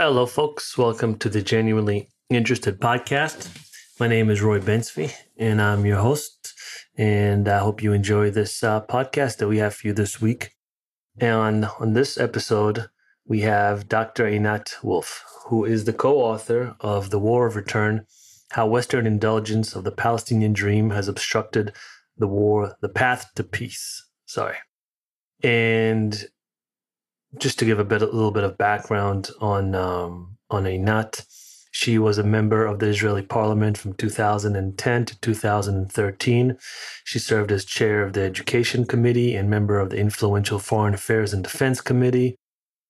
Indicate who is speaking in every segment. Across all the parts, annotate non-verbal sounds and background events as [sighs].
Speaker 1: Hello, folks. Welcome to the Genuinely Interested podcast. My name is Roy Bensby, and I'm your host. And I hope you enjoy this uh, podcast that we have for you this week. And on this episode, we have Dr. Einat Wilf, who is the co author of The War of Return How Western Indulgence of the Palestinian Dream Has Obstructed the War, the Path to Peace. Sorry. And just to give a bit, a little bit of background on um, on Einat, she was a member of the Israeli Parliament from 2010 to 2013. She served as chair of the Education Committee and member of the influential Foreign Affairs and Defense Committee.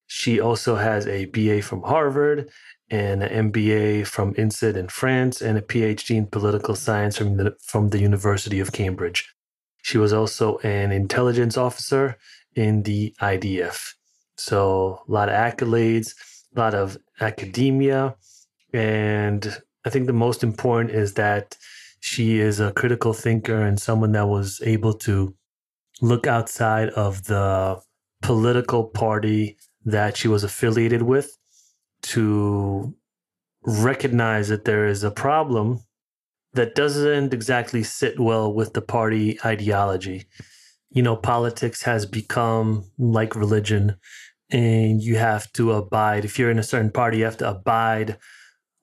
Speaker 1: She also has a BA from Harvard and an MBA from INSEAD in France and a PhD in political science from the, from the University of Cambridge. She was also an intelligence officer in the IDF. So a lot of accolades, a lot of academia. And I think the most important is that she is a critical thinker and someone that was able to look outside of the political party that she was affiliated with to recognize that there is a problem that doesn't exactly sit well with the party ideology. You know, politics has become like religion and you have to abide. If you're in a certain party you have to abide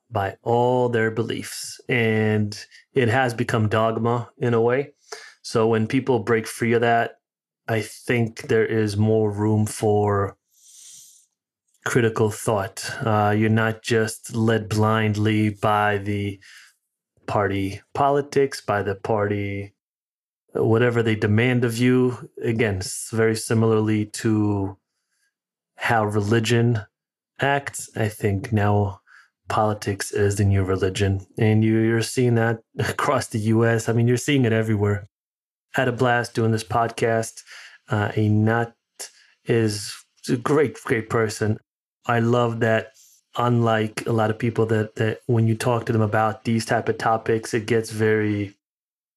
Speaker 1: by all their beliefs. And it has become dogma in a way. So when people break free of that i think there is more room for critical thought. Uh, you're not just led blindly by the party politics by the party whatever they demand of you. Again very similarly to how religion acts. I think now politics is the new religion. And you, are seeing that [laughs] across the US. I mean, you're seeing it everywhere. Had a blast doing this podcast. Uh, Einat is a great, great person. I love that unlike a lot of people that that when you talk to them about these type of topics, it gets very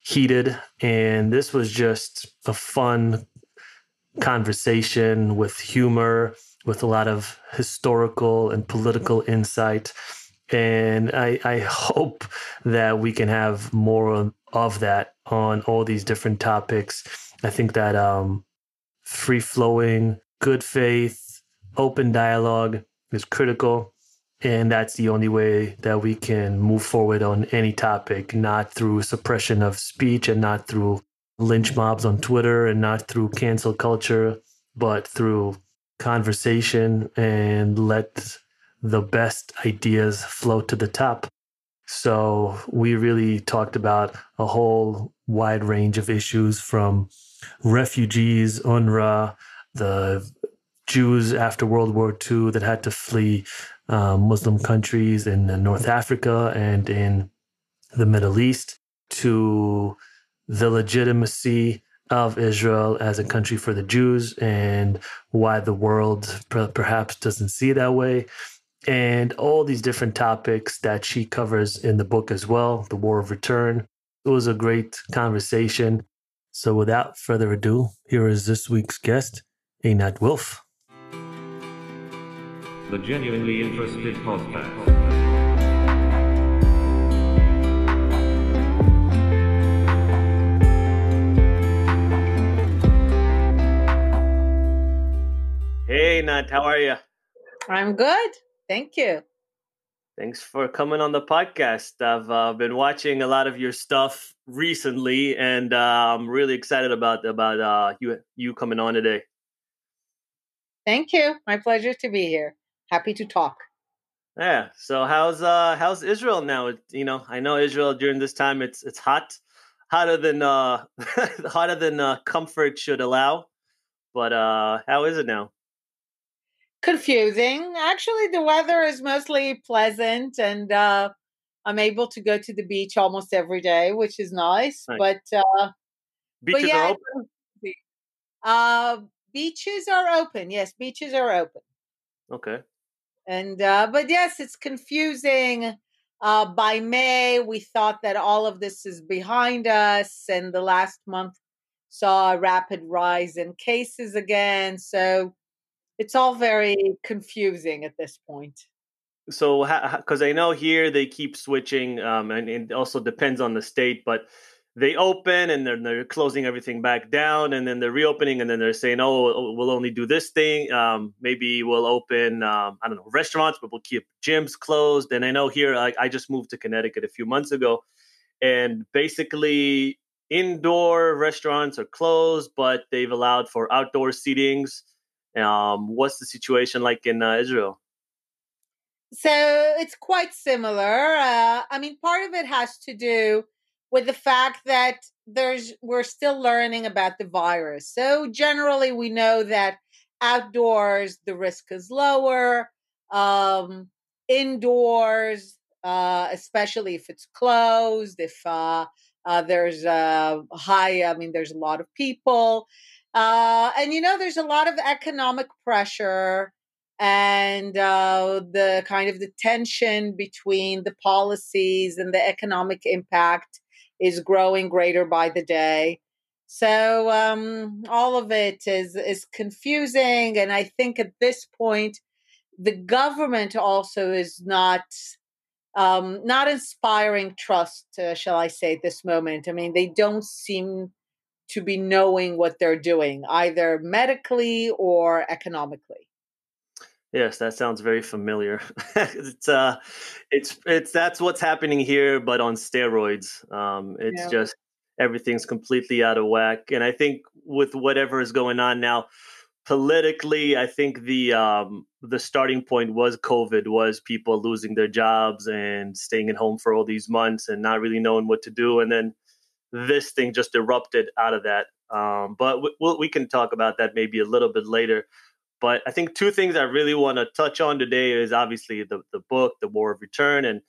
Speaker 1: heated. And this was just a fun conversation with humor with a lot of historical and political insight. And I, I hope that we can have more of that on all these different topics. I think that um, free flowing, good faith, open dialogue is critical. And that's the only way that we can move forward on any topic, not through suppression of speech and not through lynch mobs on Twitter and not through cancel culture, but through conversation and let the best ideas float to the top. So we really talked about a whole wide range of issues from refugees, UNRWA, the Jews after World War II that had to flee um, Muslim countries in North Africa and in the Middle East, to the legitimacy of Israel as a country for the Jews and why the world per- perhaps doesn't see that way. And all these different topics that she covers in the book as well, The War of Return. It was a great conversation. So without further ado, here is this week's guest, Einat Wilf.
Speaker 2: The Genuinely Interested Podcast.
Speaker 1: Hey, Nat, how are you?
Speaker 3: I'm good. Thank you.
Speaker 1: Thanks for coming on the podcast. I've uh, been watching a lot of your stuff recently, and uh, I'm really excited about about uh, you you coming on today.
Speaker 3: Thank you. My pleasure to be here. Happy to talk.
Speaker 1: Yeah. So how's uh how's Israel now? You know, I know Israel during this time it's it's hot, hotter than uh [laughs] hotter than uh, comfort should allow. But uh how is it now?
Speaker 3: Confusing. Actually, the weather is mostly pleasant, and uh, I'm able to go to the beach almost every day, which is nice. But uh,
Speaker 1: beaches but yeah, are open.
Speaker 3: Uh, beaches are open. Yes, beaches are open.
Speaker 1: Okay.
Speaker 3: And uh, but yes, it's confusing. Uh, by May, we thought that all of this is behind us, and the last month saw a rapid rise in cases again. So it's all very confusing at this point.
Speaker 1: so because I know here they keep switching, um, and it also depends on the state, but they open and then they're closing everything back down and then they're reopening and then they're saying oh we'll only do this thing. Um, maybe we'll open um, i don't know restaurants but we'll keep gyms closed. And i know here I, I just moved to connecticut a few months ago and basically indoor restaurants are closed but they've allowed for outdoor seatings um, what's the situation like in uh, israel
Speaker 3: so it's quite similar uh, i mean part of it has to do with the fact that there's we're still learning about the virus. So generally we know that outdoors the risk is lower. Um, indoors, uh, especially if it's closed, if uh, uh, there's a high, I mean, there's a lot of people. Uh, and you know, there's a lot of economic pressure and uh, the kind of the tension between the policies and the economic impact is growing greater by the day. So um, all of it is is confusing, and I think at this point, the government also is not um, not inspiring trust, uh, shall I say, at this moment. I mean, they don't seem to be knowing what they're doing, either medically or economically.
Speaker 1: Yes, that sounds very familiar. [laughs] it's uh, it's it's that's what's happening here, but on steroids. Um, it's yeah. just everything's completely out of whack, and I think with whatever is going on now, politically, I think the um, the starting point was COVID, was people losing their jobs and staying at home for all these months and not really knowing what to do, and then this thing just erupted out of that. Um, but we, we'll, we can talk about that maybe a little bit later. But I think two things I really want to touch on today is obviously the the book, The War of Return, and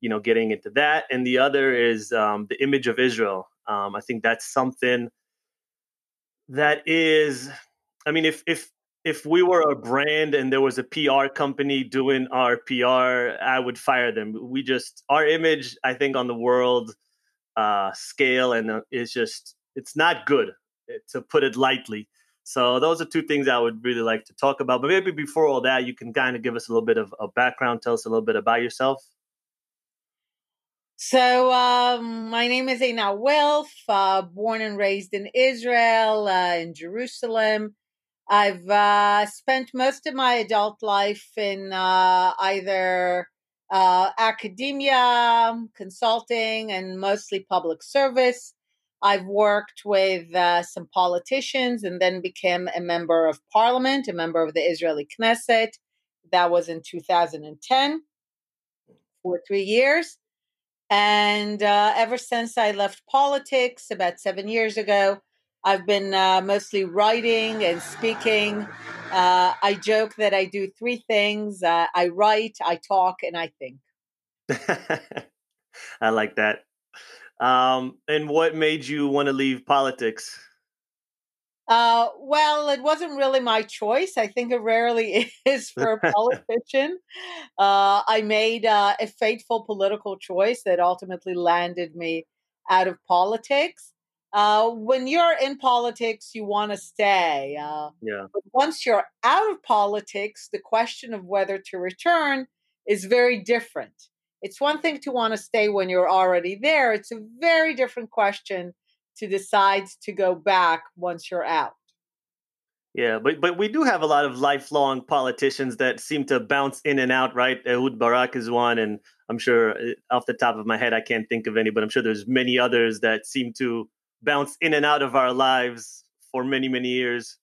Speaker 1: you know getting into that, and the other is um, the image of Israel. Um, I think that's something that is, I mean, if if if we were a brand and there was a PR company doing our PR, I would fire them. We just our image, I think, on the world uh, scale, and it's just it's not good eh, to put it lightly. So those are two things I would really like to talk about. But maybe before all that, you can kind of give us a little bit of a background, tell us a little bit about yourself.
Speaker 3: So um, my name is Einat Wilf, uh, born and raised in Israel, uh, in Jerusalem. I've uh, spent most of my adult life in uh, either uh, academia, consulting, and mostly public service. I've worked with uh, some politicians and then became a member of parliament, a member of the Israeli Knesset. That was in 2010 for three years. And uh, ever since I left politics about seven years ago, I've been uh, mostly writing and speaking. Uh, I joke that I do three things uh, I write, I talk, and I think. [laughs]
Speaker 1: I like that. Um, and what made you want to leave politics?
Speaker 3: Uh, well, it wasn't really my choice. I think it rarely [laughs] is for a [laughs] politician. uh, I made uh, a fateful political choice that ultimately landed me out of politics. Uh, when you're in politics, you want to stay. Uh,
Speaker 1: yeah.
Speaker 3: But once you're out of politics, the question of whether to return is very different. It's one thing to want to stay when you're already there. It's a very different question to decide to go back once you're out.
Speaker 1: Yeah, but but we do have a lot of lifelong politicians that seem to bounce in and out, right? Ehud Barak is one, and I'm sure uh, off the top of my head I can't think of any, but I'm sure there's many others that seem to bounce in and out of our lives for many many years.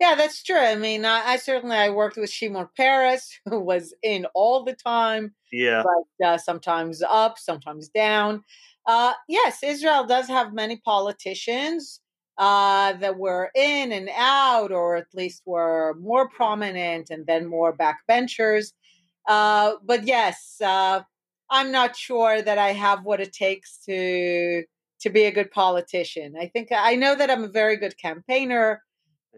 Speaker 3: Yeah, that's true. I mean, I, I, certainly I worked with Shimon Peres, [laughs] who was in all the time.
Speaker 1: Yeah,
Speaker 3: but uh, sometimes up, sometimes down. Uh, yes, Israel does have many politicians uh, that were in and out, or at least were more prominent, and then more backbenchers. Uh, but yes, uh, I'm not sure that I have what it takes to to be a good politician. I think I know that I'm a very good campaigner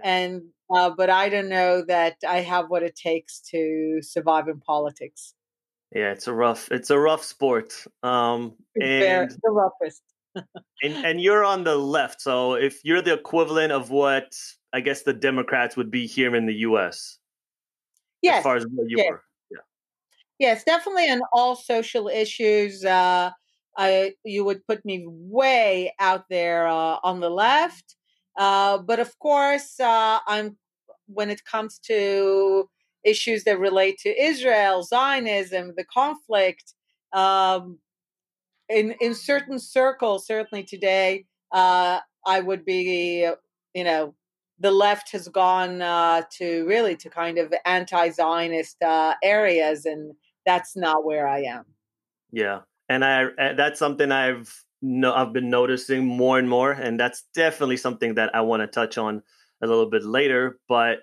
Speaker 3: and uh, but I don't know that I have what it takes to survive in politics.
Speaker 1: Yeah, it's a rough it's a rough sport. Um,
Speaker 3: and the roughest. [laughs]
Speaker 1: and and you're on the left, so if you're the equivalent of what I guess the Democrats would be here in the U.S.
Speaker 3: Yes,
Speaker 1: as far as where you
Speaker 3: yes.
Speaker 1: were. Yeah.
Speaker 3: Yes, definitely on all social issues. Uh, I you would put me way out there uh, on the left, uh, but of course, uh, I'm when it comes to issues that relate to Israel, Zionism, the conflict. Um, in in certain circles, certainly today, uh, I would be, you know, the left has gone uh, to really to kind of anti-Zionist uh, areas, and that's not where I am.
Speaker 1: Yeah, and I uh, that's something I've no I've been noticing more and more, and that's definitely something that I want to touch on a little bit later. But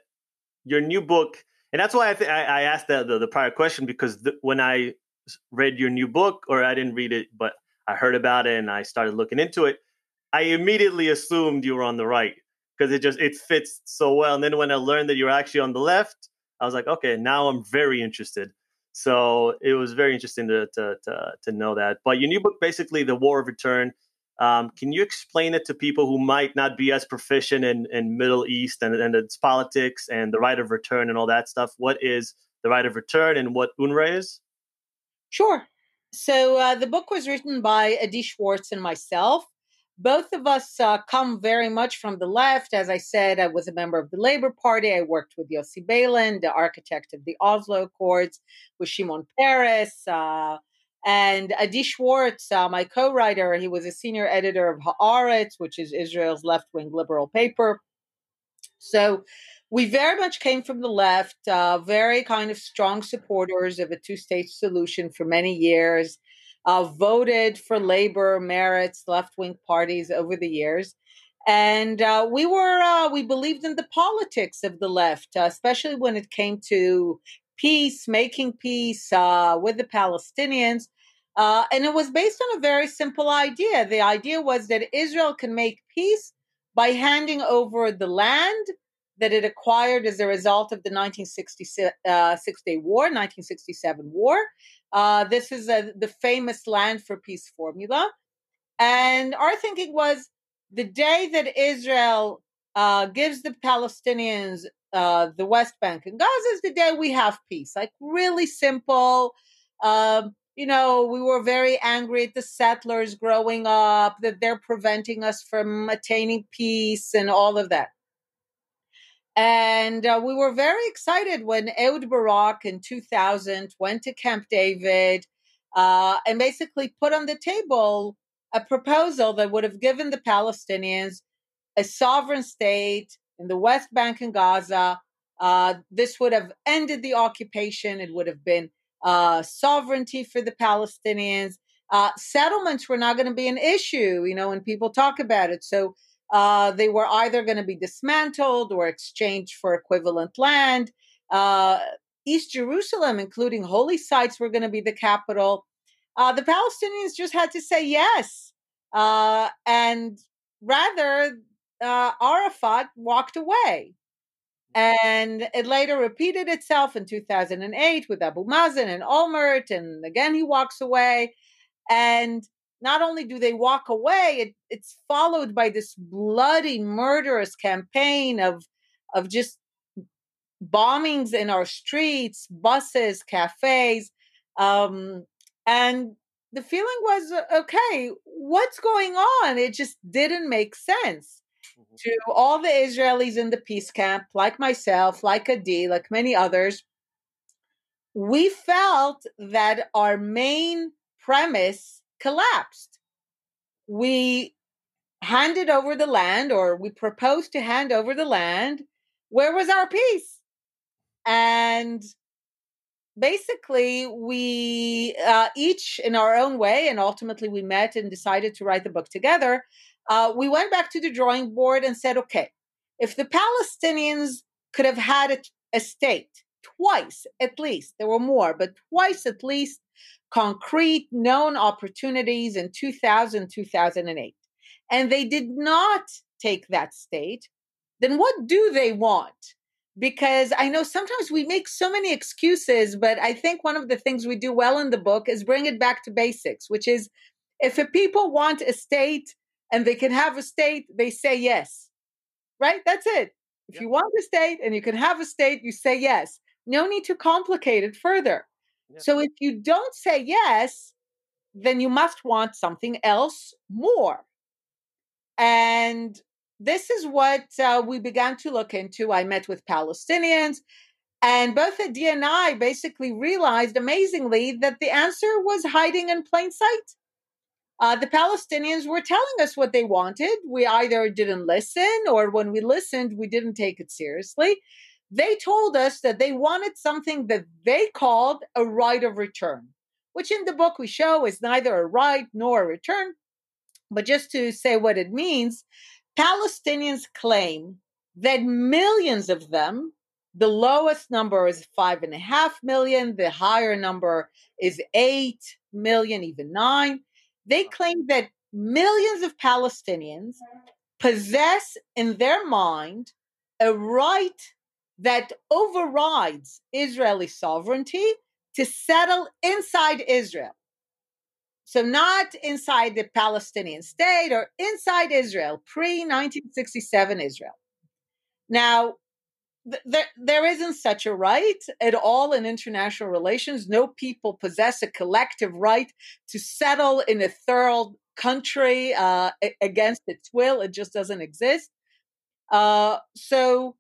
Speaker 1: your new book, and that's why I th- I, asked the, the, the prior question because th- when I read your new book, or I didn't read it, but I heard about it and I started looking into it. I immediately assumed you were on the right because it just it fits so well. And then when I learned that you're actually on the left, I was like, okay, now I'm very interested. So it was very interesting to to to, to know that. But your new book, basically, the War of Return. Um, can you explain it to people who might not be as proficient in, in Middle East and, and its politics and the right of return and all that stuff? What is the right of return and what UNRWA is?
Speaker 3: Sure. So uh, the book was written by Adi Schwartz and myself. Both of us uh, come very much from the left. As I said, I was a member of the Labor Party. I worked with Yossi Beilin, the architect of the Oslo Accords, with Shimon Peres. Uh, and Adi Schwartz, uh, my co-writer, he was a senior editor of Haaretz, which is Israel's left-wing liberal paper. So we very much came from the left, uh, very kind of strong supporters of a two-state solution for many years uh, voted for labor, Meretz, left wing parties over the years. And uh, we were, uh, we believed in the politics of the left, uh, especially when it came to peace, making peace uh, with the Palestinians. Uh, and it was based on a very simple idea. The idea was that Israel can make peace by handing over the land that it acquired as a result of the 1966 uh, Six Day War, 1967 war. Uh, this is a, the famous Land for Peace formula. And our thinking was the day that Israel uh, gives the Palestinians uh, the West Bank and Gaza is the day we have peace. Like, really simple. Um, you know, we were very angry at the settlers growing up, that they're preventing us from attaining peace and all of that. And uh, we were very excited when Ehud Barak in 2000 went to Camp David uh, and basically put on the table a proposal that would have given the Palestinians a sovereign state in the West Bank and Gaza. Uh, this would have ended the occupation. It would have been uh, sovereignty for the Palestinians. Uh, settlements were not going to be an issue, you know, when people talk about it. So uh, they were either going to be dismantled or exchanged for equivalent land. Uh, East Jerusalem, including holy sites, were going to be the capital. Uh, the Palestinians just had to say yes. Uh, and rather, uh, Arafat walked away. And it later repeated itself in 2008 with Abu Mazen and Olmert. And again, he walks away. And not only do they walk away, it, it's followed by this bloody, murderous campaign of of just bombings in our streets, buses, cafes, um, and the feeling was uh, okay. What's going on? It just didn't make sense mm-hmm. to all the Israelis in the peace camp, like myself, like Adi, like many others. We felt that our main premise collapsed. We handed over the land, or we proposed to hand over the land. Where was our peace? And basically, we uh, each in our own way, and ultimately we met and decided to write the book together. Uh, we went back to the drawing board and said, okay, if the Palestinians could have had a, a state twice at least, there were more, but twice at least concrete known opportunities in 2000, 2008, and they did not take that state, then what do they want? Because I know sometimes we make so many excuses, but I think one of the things we do well in the book is bring it back to basics, which is if a people want a state and they can have a state, they say yes. Right? That's it. If you want a state and you can have a state, you say yes. No need to complicate it further. So if you don't say yes, then you must want something else more. And this is what uh, we began to look into. I met with Palestinians, and both Adi and I basically realized amazingly that the answer was hiding in plain sight. Uh, the Palestinians were telling us what they wanted. We either didn't listen, or when we listened, we didn't take it seriously. They told us that they wanted something that they called a right of return, which in the book we show is neither a right nor a return. But just to say what it means, Palestinians claim that millions of them, the lowest number is five and a half million, the higher number is eight million, even nine. They claim that millions of Palestinians possess in their mind a right that overrides Israeli sovereignty to settle inside Israel. So, not inside the Palestinian state or inside Israel, pre 1967 Israel. Now, th- there, there isn't such a right at all in international relations. No people possess a collective right to settle in a third country uh, against its will. It just doesn't exist. Uh, so,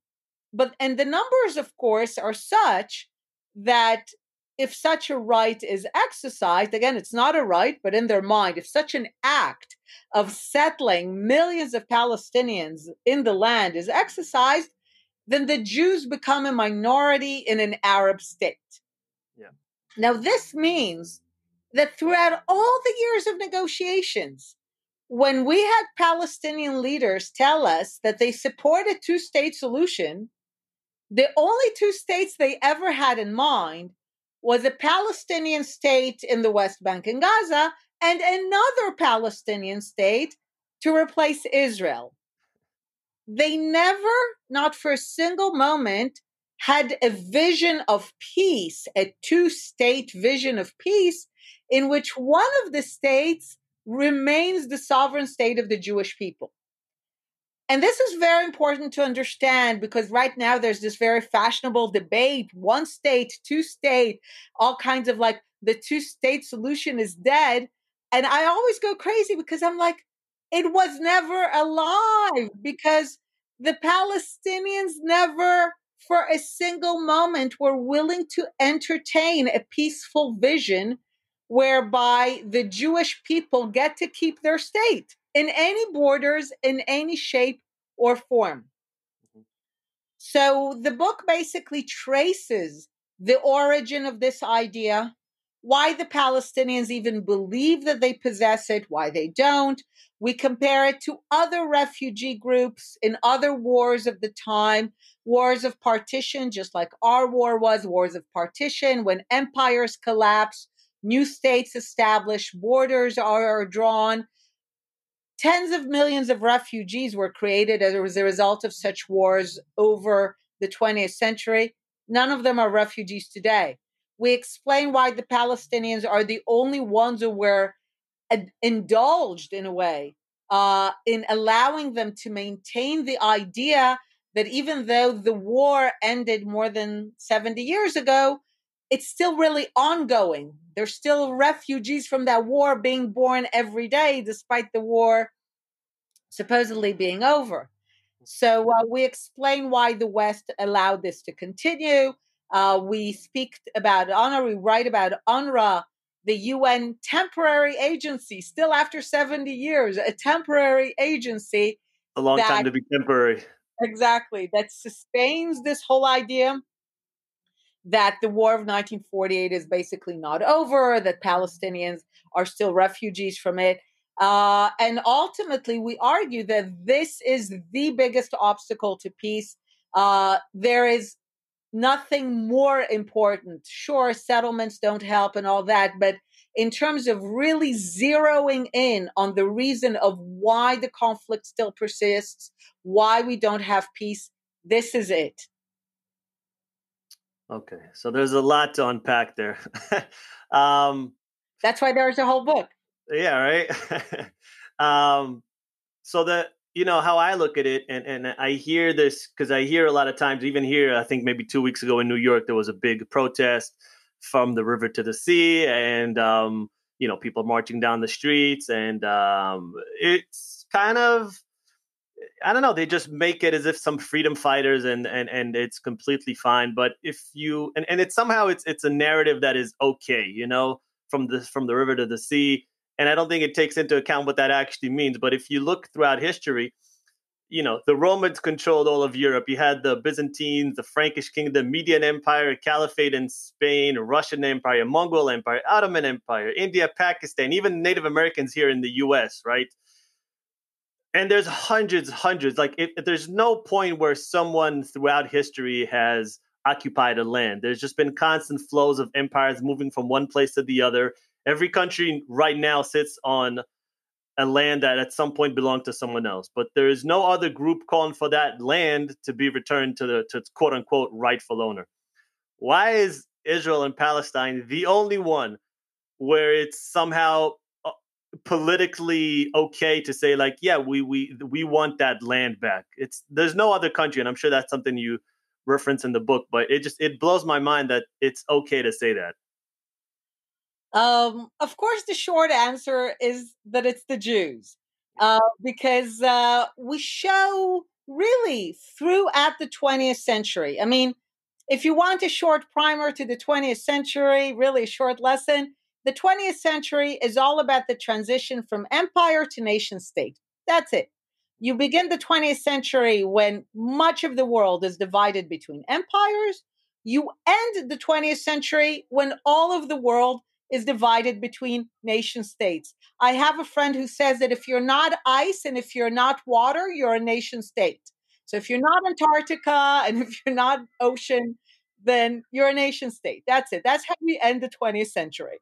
Speaker 3: but, and the numbers, of course, are such that if such a right is exercised, again, it's not a right, but in their mind, if such an act of settling millions of Palestinians in the land is exercised, then the Jews become a minority in an Arab state. Yeah. Now, this means that throughout all the years of negotiations, when we had Palestinian leaders tell us that they support a two state solution, the only two states they ever had in mind was a Palestinian state in the West Bank and Gaza and another Palestinian state to replace Israel. They never, not for a single moment, had a vision of peace, a two state vision of peace, in which one of the states remains the sovereign state of the Jewish people. And this is very important to understand because right now there's this very fashionable debate one state, two state, all kinds of like the two state solution is dead. And I always go crazy because I'm like, it was never alive because the Palestinians never for a single moment were willing to entertain a peaceful vision whereby the Jewish people get to keep their state in any borders, in any shape or form. Mm-hmm. So the book basically traces the origin of this idea, why the Palestinians even believe that they possess it, why they don't. We compare it to other refugee groups in other wars of the time, wars of partition, just like our war was, wars of partition, when empires collapse, new states establish, borders are drawn, Tens of millions of refugees were created as a result of such wars over the 20th century. None of them are refugees today. We explain why the Palestinians are the only ones who were indulged in a way uh, in allowing them to maintain the idea that even though the war ended more than 70 years ago, it's still really ongoing. There's still refugees from that war being born every day, despite the war supposedly being over. So uh, we explain why the West allowed this to continue. Uh, we speak about UNRWA, we write about UNRWA, the UN temporary agency, still after 70 years, a temporary agency.
Speaker 1: A long that, time to be temporary.
Speaker 3: Exactly. That sustains this whole idea that the war of 1948 is basically not over, that Palestinians are still refugees from it. Uh, and ultimately, we argue that this is the biggest obstacle to peace. Uh, there is nothing more important. Sure, settlements don't help and all that, but in terms of really zeroing in on the reason of why the conflict still persists, why we don't have peace, this is it.
Speaker 1: Okay, so there's a lot to unpack there. [laughs] um,
Speaker 3: That's why there's a whole book.
Speaker 1: Yeah, right. [laughs] um, so that you know how I look at it, and and I hear this because I hear a lot of times, even here, I think maybe two weeks ago in New York, there was a big protest from the river to the sea, and um, you know people marching down the streets, and um, it's kind of I don't know. They just make it as if some freedom fighters and and and it's completely fine. But if you and, and it's somehow it's it's a narrative that is okay, you know, from the from the river to the sea. And I don't think it takes into account what that actually means. But if you look throughout history, you know, the Romans controlled all of Europe. You had the Byzantines, the Frankish kingdom, Median Empire, Caliphate in Spain, Russian Empire, Mongol Empire, Ottoman Empire, India, Pakistan, even Native Americans here in the US, right? And there's hundreds hundreds like if, if there's no point where someone throughout history has occupied a land. There's just been constant flows of empires moving from one place to the other. Every country right now sits on a land that at some point belonged to someone else. But there is no other group calling for that land to be returned to the to quote unquote rightful owner. Why is israel and palestine the only one where it's somehow politically okay to say like yeah we we we want that land back. It's there's no other country and i'm sure that's something you reference in the book but it just it blows my mind that it's okay to say that.
Speaker 3: Um of course the short answer is that it's the jews uh, because uh, we show really throughout the 20th century. I mean if you want a short primer to the 20th century really a short lesson the 20th century is all about the transition from empire to nation state. That's it. You begin the 20th century when much of the world is divided between empires. You end the 20th century when all of the world is divided between nation states. I have a friend who says that if you're not ice and if you're not water, you're a nation state. So if you're not Antarctica [laughs] and if you're not ocean, then you're a nation state. That's it. That's how we end the 20th century.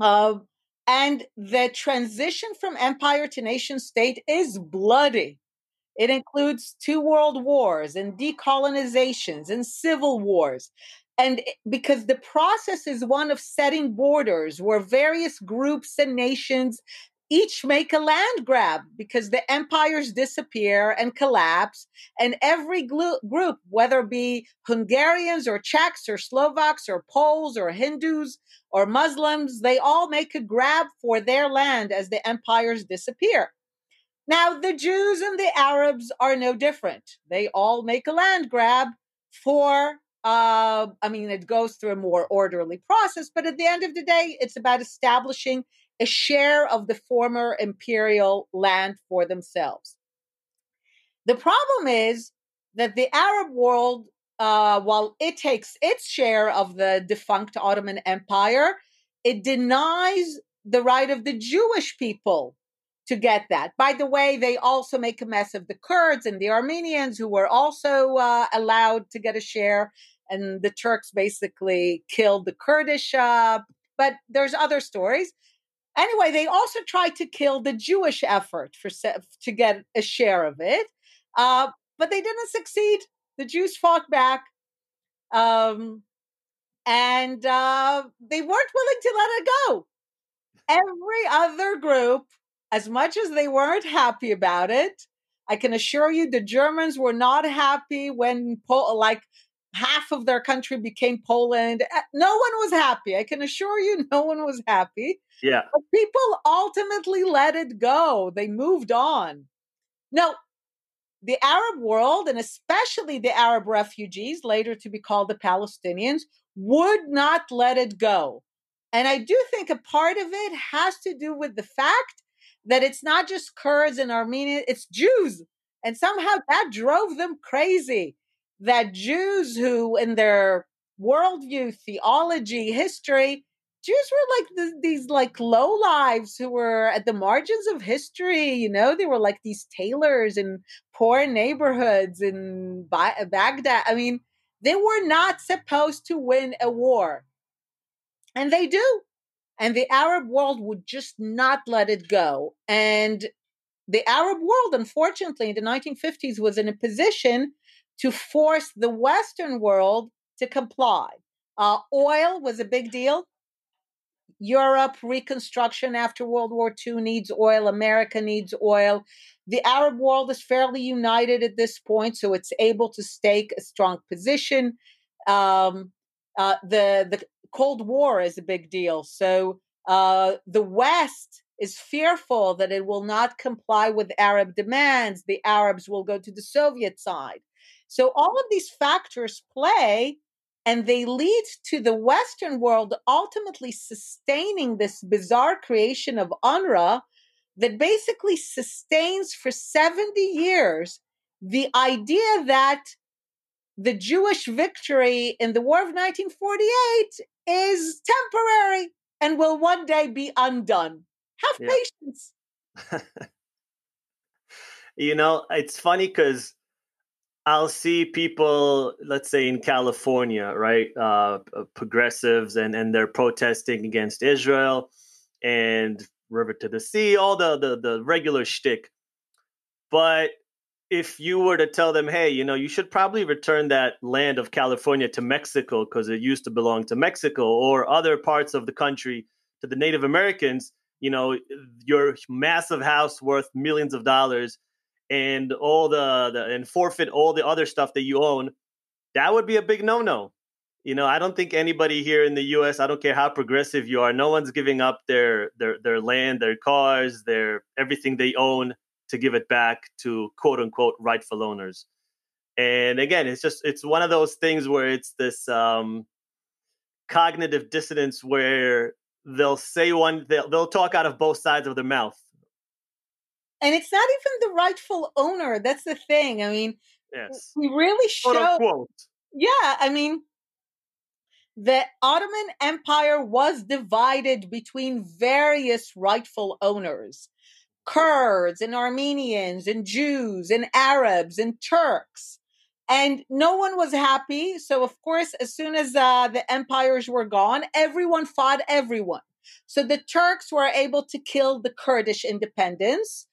Speaker 3: Uh, and the transition from empire to nation state is bloody. It includes two world wars and decolonizations and civil wars. And because the process is one of setting borders where various groups and nations each make a land grab because the empires disappear and collapse. And every group, whether it be Hungarians or Czechs or Slovaks or Poles or Hindus or Muslims, they all make a grab for their land as the empires disappear. Now, the Jews and the Arabs are no different. They all make a land grab for uh, I mean, it goes through a more orderly process, but at the end of the day, it's about establishing a share of the former imperial land for themselves. The problem is that the Arab world, uh, while it takes its share of the defunct Ottoman Empire, it denies the right of the Jewish people to get that. By the way, they also make a mess of the Kurds and the Armenians, who were also uh, allowed to get a share. And the Turks basically killed the Kurdish. Uh, but there's other stories. Anyway, they also tried to kill the Jewish effort for to get a share of it, uh, but they didn't succeed. The Jews fought back, um, and uh, they weren't willing to let it go. Every other group, as much as they weren't happy about it, I can assure you the Germans were not happy when, like, half of their country became Poland. Eh, no one was happy. I can assure you, [laughs] no one was happy.
Speaker 1: Yeah.
Speaker 3: But people ultimately let it go. They moved on. Now, the Arab world, and especially the Arab refugees, later to be called the Palestinians, would not let it go. And I do think a part of it has to do with the fact that it's not just Kurds and Armenians, it's Jews. And somehow that drove them crazy that Jews who, in their worldview, theology, history, Jews were like the, these like low lives who were at the margins of history. You know, they were like these tailors in poor neighborhoods in ba- Baghdad. I mean, they were not supposed to win a war, and they do. And the Arab world would just not let it go. And the Arab world, unfortunately, in the 1950s, was in a position to force the Western world to comply. Uh, oil was a big deal. Europe, reconstruction after World War II needs oil. America needs oil. The Arab world is fairly united at this point, so it's able to stake a strong position. Um, uh, the the Cold War is a big deal. So uh, the West is fearful that it will not comply with Arab demands. The Arabs will go to the Soviet side. So all of these factors play and they lead to the Western world ultimately sustaining this bizarre creation of UNRWA that basically sustains for 70 years the idea that the Jewish victory in the War of 1948 is temporary and will one day be undone. Have yeah. patience. [laughs]
Speaker 1: you know, it's funny because I'll see people, let's say in California, right, uh, uh, progressives, and and they're protesting against Israel and River to the Sea, all the the, the regular shtick. But if you were to tell them, hey, you know, you should probably return that land of California to Mexico because it used to belong to Mexico or other parts of the country to the Native Americans, you know, your massive house worth millions of dollars and all the, the and forfeit all the other stuff that you own, that would be a big no-no. You know, I don't think anybody here in the US, I don't care how progressive you are, no one's giving up their their their land, their cars, their everything they own to give it back to quote unquote rightful owners. And again, it's just it's one of those things where it's this um cognitive dissonance where they'll say one they'll, they'll talk out of both sides of their mouth
Speaker 3: and it's not even the rightful owner. That's the thing. I mean,
Speaker 1: yes,
Speaker 3: we really show. Yeah, I mean, the Ottoman Empire was divided between various rightful owners Kurds and Armenians and Jews and Arabs and Turks. And no one was happy. So, of course, as soon as uh, the empires were gone, everyone fought everyone. So the Turks were able to kill the Kurdish independence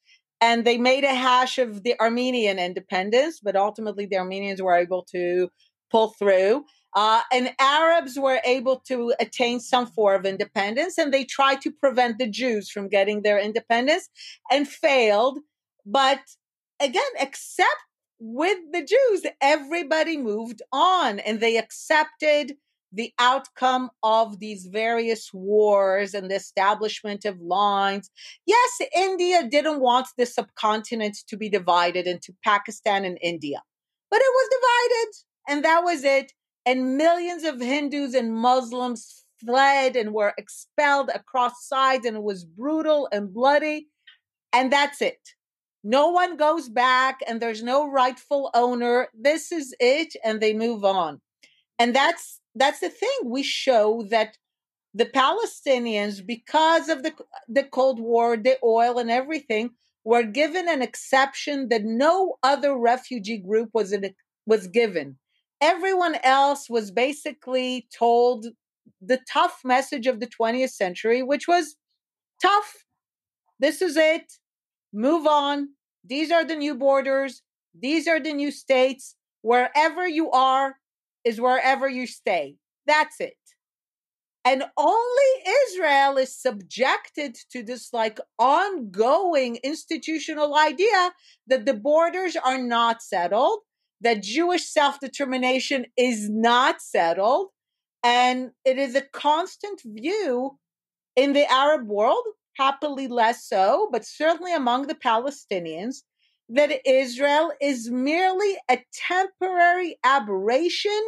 Speaker 3: and they made a hash of the Armenian independence, but ultimately the Armenians were able to pull through. Uh, and Arabs were able to attain some form of independence, and they tried to prevent the Jews from getting their independence and failed. But again, except with the Jews, everybody moved on and they accepted the outcome of these various wars and the establishment of lines. Yes, India didn't want the subcontinent to be divided into Pakistan and India, but it was divided, and that was it. And millions of Hindus and Muslims fled and were expelled across sides, and it was brutal and bloody. And that's it. No one goes back, and there's no rightful owner. This is it, and they move on. And that's that's the thing. We show that the Palestinians, because of the the Cold War, the oil, and everything, were given an exception that no other refugee group was in, was given. Everyone else was basically told the tough message of the 20th century, which was tough. This is it. Move on. These are the new borders. These are the new states. Wherever you are, is wherever you stay. That's it. And only Israel is subjected to this like ongoing institutional idea that the borders are not settled, that Jewish self determination is not settled. And it is a constant view in the Arab world, happily less so, but certainly among the Palestinians, that Israel is merely a temporary aberration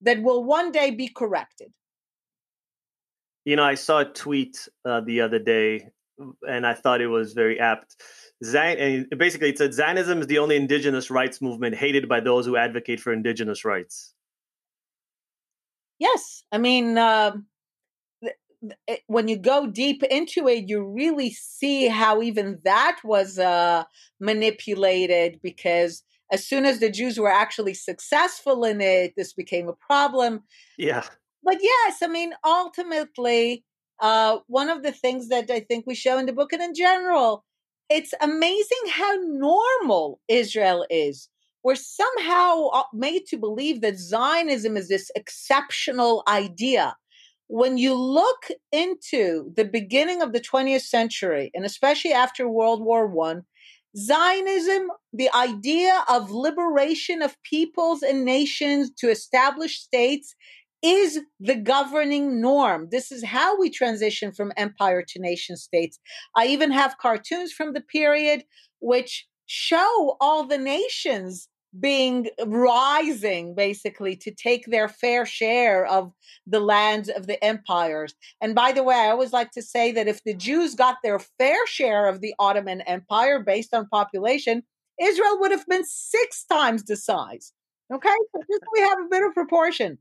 Speaker 3: that will one day be corrected.
Speaker 1: You know, I saw a tweet uh, the other day, and I thought it was very apt. Zion, and basically, it said Zionism is the only indigenous rights movement hated by those who advocate for indigenous rights.
Speaker 3: Yes, I mean, uh, when you go deep into it, you really see how even that was uh, manipulated because as soon as the Jews were actually successful in it, this became a problem.
Speaker 1: Yeah.
Speaker 3: But yes, I mean, ultimately, uh, one of the things that I think we show in the book and in general, it's amazing how normal Israel is. We're somehow uh, made to believe that Zionism is this exceptional idea when you look into the beginning of the 20th century, and especially after World War One, Zionism, the idea of liberation of peoples and nations to establish states, is the governing norm. This is how we transition from empire to nation states. I even have cartoons from the period which show all the nations being rising basically to take their fair share of the lands of the empires. And by the way, I always like to say that if the Jews got their fair share of the Ottoman Empire based on population, Israel would have been six times the size. Okay, so just we have a bit of proportion.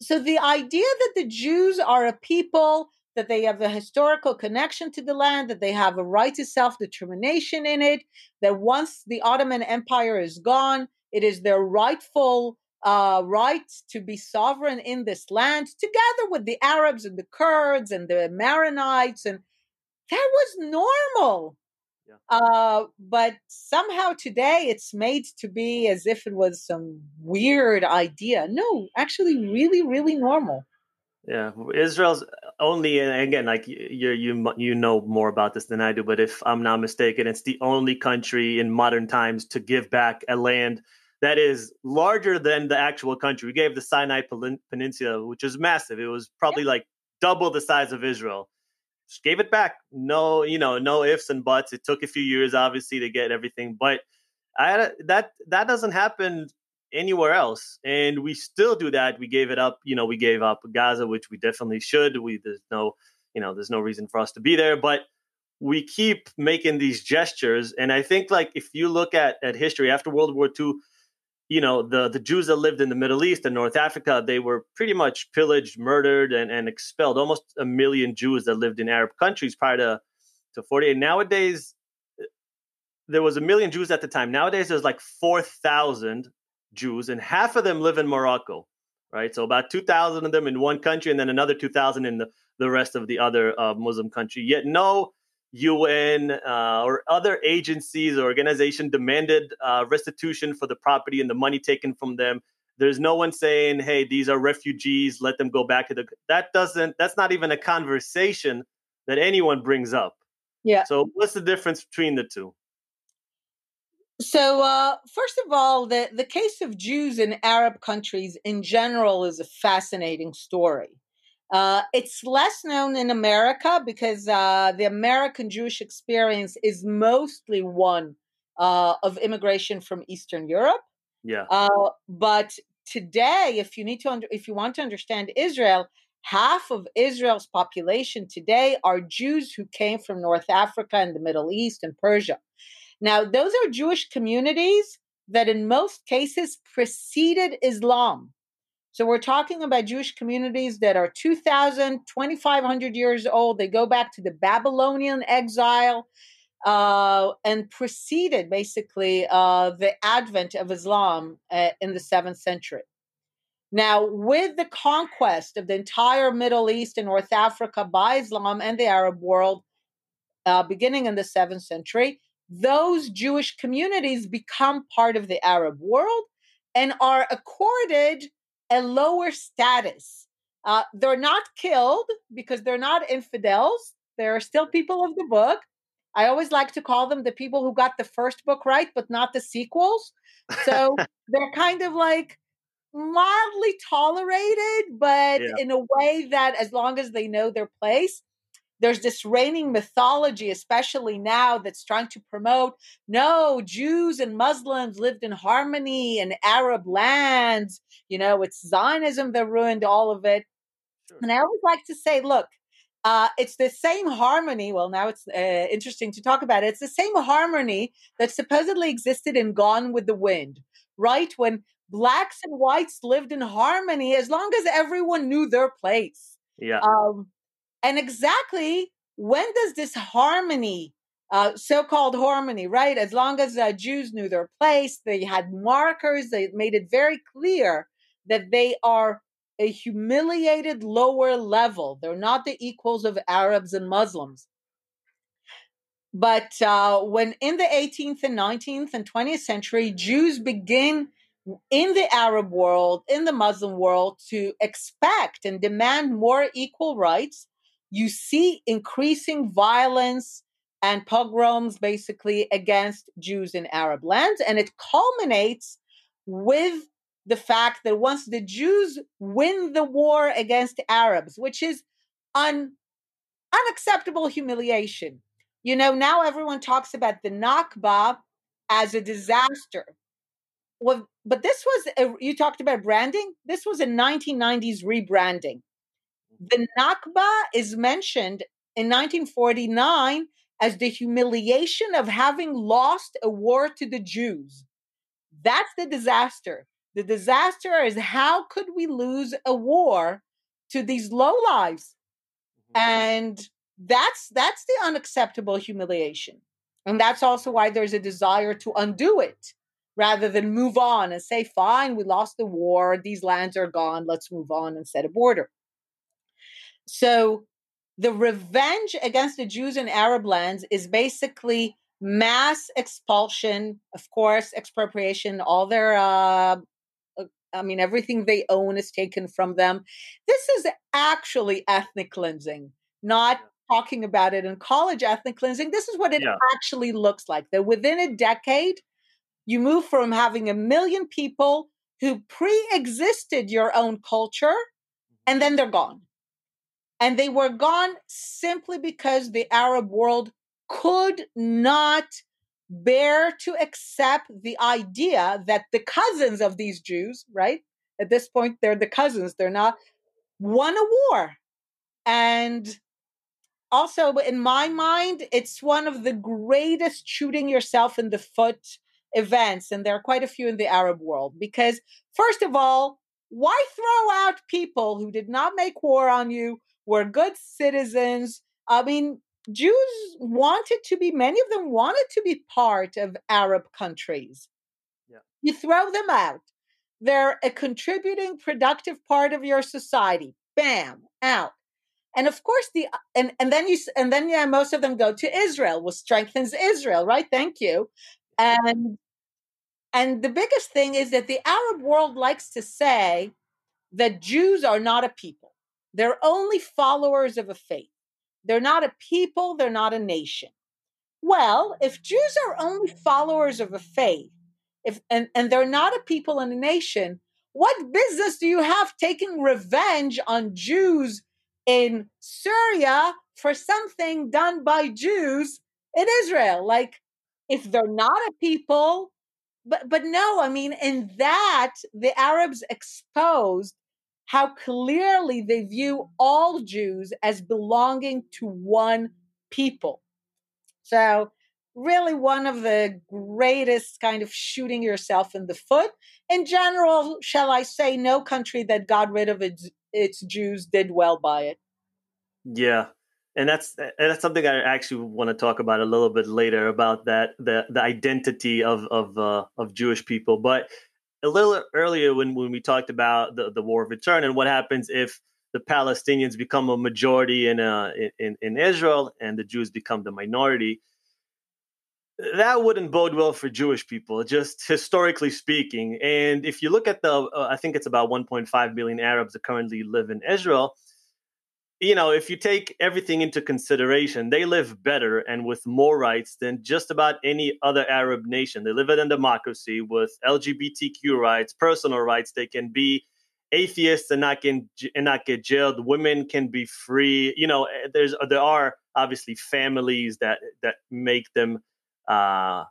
Speaker 3: So the idea that the Jews are a people that they have a historical connection to the land, that they have a right to self determination in it, that once the Ottoman Empire is gone, it is their rightful uh, right to be sovereign in this land, together with the Arabs and the Kurds and the Maronites. And that was normal. Yeah. Uh, but somehow today it's made to be as if it was some weird idea. No, actually, really, really normal.
Speaker 1: Yeah, Israel's only, and again, like you you you know more about this than I do, but if I'm not mistaken, it's the only country in modern times to give back a land that is larger than the actual country. We gave the Sinai Peninsula, which is massive. It was probably yeah. like double the size of Israel. Just gave it back. No, you know, no ifs and buts. It took a few years, obviously, to get everything, but I, that that doesn't happen anywhere else. And we still do that. We gave it up. You know, we gave up Gaza, which we definitely should. We there's no, you know, there's no reason for us to be there, but we keep making these gestures. And I think like if you look at at history after World War II, you know, the the Jews that lived in the Middle East and North Africa, they were pretty much pillaged, murdered, and, and expelled. Almost a million Jews that lived in Arab countries prior to to 48. Nowadays, eh, there was a million Jews at the time. Nowadays, there's like 4,000 Jews, and half of them live in Morocco, right? So about 2,000 of them in one country, and then another 2,000 in the, the rest of the other uh, Muslim country. Yet no UN uh, or other agencies or organization demanded uh, restitution for the property and the money taken from them. There's no one saying, "Hey, these are refugees. Let them go back to the." That doesn't. That's not even a conversation that anyone brings up.
Speaker 3: Yeah.
Speaker 1: So what's the difference between the two?
Speaker 3: So, uh, first of all, the, the case of Jews in Arab countries in general is a fascinating story. Uh, it's less known in America because uh, the American Jewish experience is mostly one uh, of immigration from Eastern Europe.
Speaker 1: Yeah.
Speaker 3: Uh, but today, if you need to, under, if you want to understand Israel, half of Israel's population today are Jews who came from North Africa and the Middle East and Persia. Now, those are Jewish communities that in most cases preceded Islam. So we're talking about Jewish communities that are 2,000, 2,500 years old. They go back to the Babylonian exile uh, and preceded basically uh, the advent of Islam uh, in the seventh century. Now, with the conquest of the entire Middle East and North Africa by Islam and the Arab world, uh, beginning in the seventh century, those Jewish communities become part of the Arab world and are accorded a lower status. Uh, they're not killed because they're not infidels. They're still people of the book. I always like to call them the people who got the first book right, but not the sequels. So [laughs] they're kind of like mildly tolerated, but yeah. in a way that, as long as they know their place, there's this reigning mythology, especially now, that's trying to promote no, Jews and Muslims lived in harmony in Arab lands. You know, it's Zionism that ruined all of it. Sure. And I always like to say, look, uh, it's the same harmony. Well, now it's uh, interesting to talk about it. It's the same harmony that supposedly existed in Gone with the Wind, right? When blacks and whites lived in harmony as long as everyone knew their place.
Speaker 1: Yeah.
Speaker 3: Um, and exactly when does this harmony, uh, so called harmony, right? As long as uh, Jews knew their place, they had markers, they made it very clear that they are a humiliated lower level. They're not the equals of Arabs and Muslims. But uh, when in the 18th and 19th and 20th century, Jews begin in the Arab world, in the Muslim world, to expect and demand more equal rights, you see increasing violence and pogroms basically against Jews in Arab lands. And it culminates with the fact that once the Jews win the war against Arabs, which is un, unacceptable humiliation. You know, now everyone talks about the Nakba as a disaster. Well, but this was, a, you talked about branding. This was a 1990s rebranding. The Nakba is mentioned in 1949 as the humiliation of having lost a war to the Jews. That's the disaster. The disaster is how could we lose a war to these lowlives? Mm-hmm. And that's that's the unacceptable humiliation. And that's also why there's a desire to undo it rather than move on and say, fine, we lost the war, these lands are gone, let's move on and set a border. So the revenge against the Jews in Arab lands is basically mass expulsion, of course, expropriation, all their, uh, uh, I mean, everything they own is taken from them. This is actually ethnic cleansing, not talking about it in college ethnic cleansing. This is what it yeah. actually looks like. That within a decade, you move from having a million people who pre existed your own culture and then they're gone. And they were gone simply because the Arab world could not bear to accept the idea that the cousins of these Jews, right? At this point, they're the cousins, they're not, won a war. And also, in my mind, it's one of the greatest shooting yourself in the foot events. And there are quite a few in the Arab world. Because, first of all, why throw out people who did not make war on you, were good citizens? I mean, Jews wanted to be, many of them wanted to be part of Arab countries. Yeah. You throw them out. They're a contributing, productive part of your society. Bam, out. And of course, the and and then you and then yeah, most of them go to Israel, which strengthens Israel, right? Thank you. And and the biggest thing is that the Arab world likes to say that Jews are not a people; they're only followers of a faith. They're not a people, they're not a nation. Well, if mm-hmm. Jews are only followers of a faith, if and, and they're not a people and a nation, what business do you have taking revenge on Jews in Syria for something done by Jews in Israel? Like if they're not a people, but but no, I mean in that the Arabs exposed how clearly they view all Jews as belonging to one people. So, really, one of the greatest kind of shooting yourself in the foot. In general, shall I say, no country that got rid of its, its Jews did well by it.
Speaker 1: Yeah. And that's that's something I actually want to talk about a little bit later about that the the identity of of uh, of Jewish people. But a little earlier when, when we talked about the, the war of return and what happens if the Palestinians become a majority in, uh, in, in Israel and the Jews become the minority. That wouldn't bode well for Jewish people, just historically speaking. And if you look at the, uh, I think it's about 1.5 million Arabs that currently live in Israel you know, if you take everything into consideration, they live better and with more rights than just about any other Arab nation. They live in a democracy with LGBTQ rights, personal rights. They can be atheists and not get and not get jailed. Women can be free. You know, eh, there's there are obviously families that that make them uh,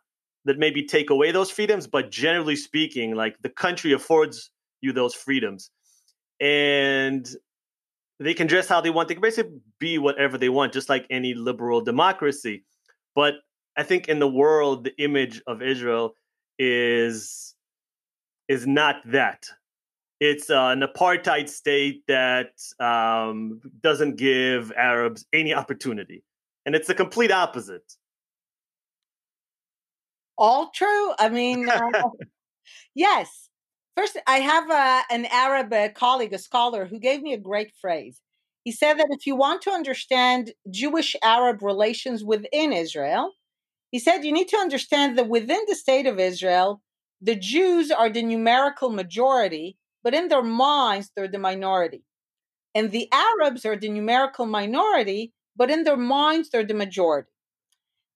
Speaker 1: that maybe take away those freedoms, but generally speaking, like the country affords you those freedoms. And they can dress how they want. They can basically be whatever they want, just like any liberal democracy. But I think in the world, the image of Israel is is not that. It's uh, an apartheid state that um, doesn't give Arabs any opportunity, and it's the complete opposite.
Speaker 3: All true. I mean, [laughs] uh, yes, First, I have a, an Arab uh, colleague, a scholar, who gave me a great phrase. He said that if you want to understand Jewish Arab relations within Israel, he said you need to understand that within the state of Israel, the Jews are the numerical majority, but in their minds, they're the minority. And the Arabs are the numerical minority, but in their minds, they're the majority.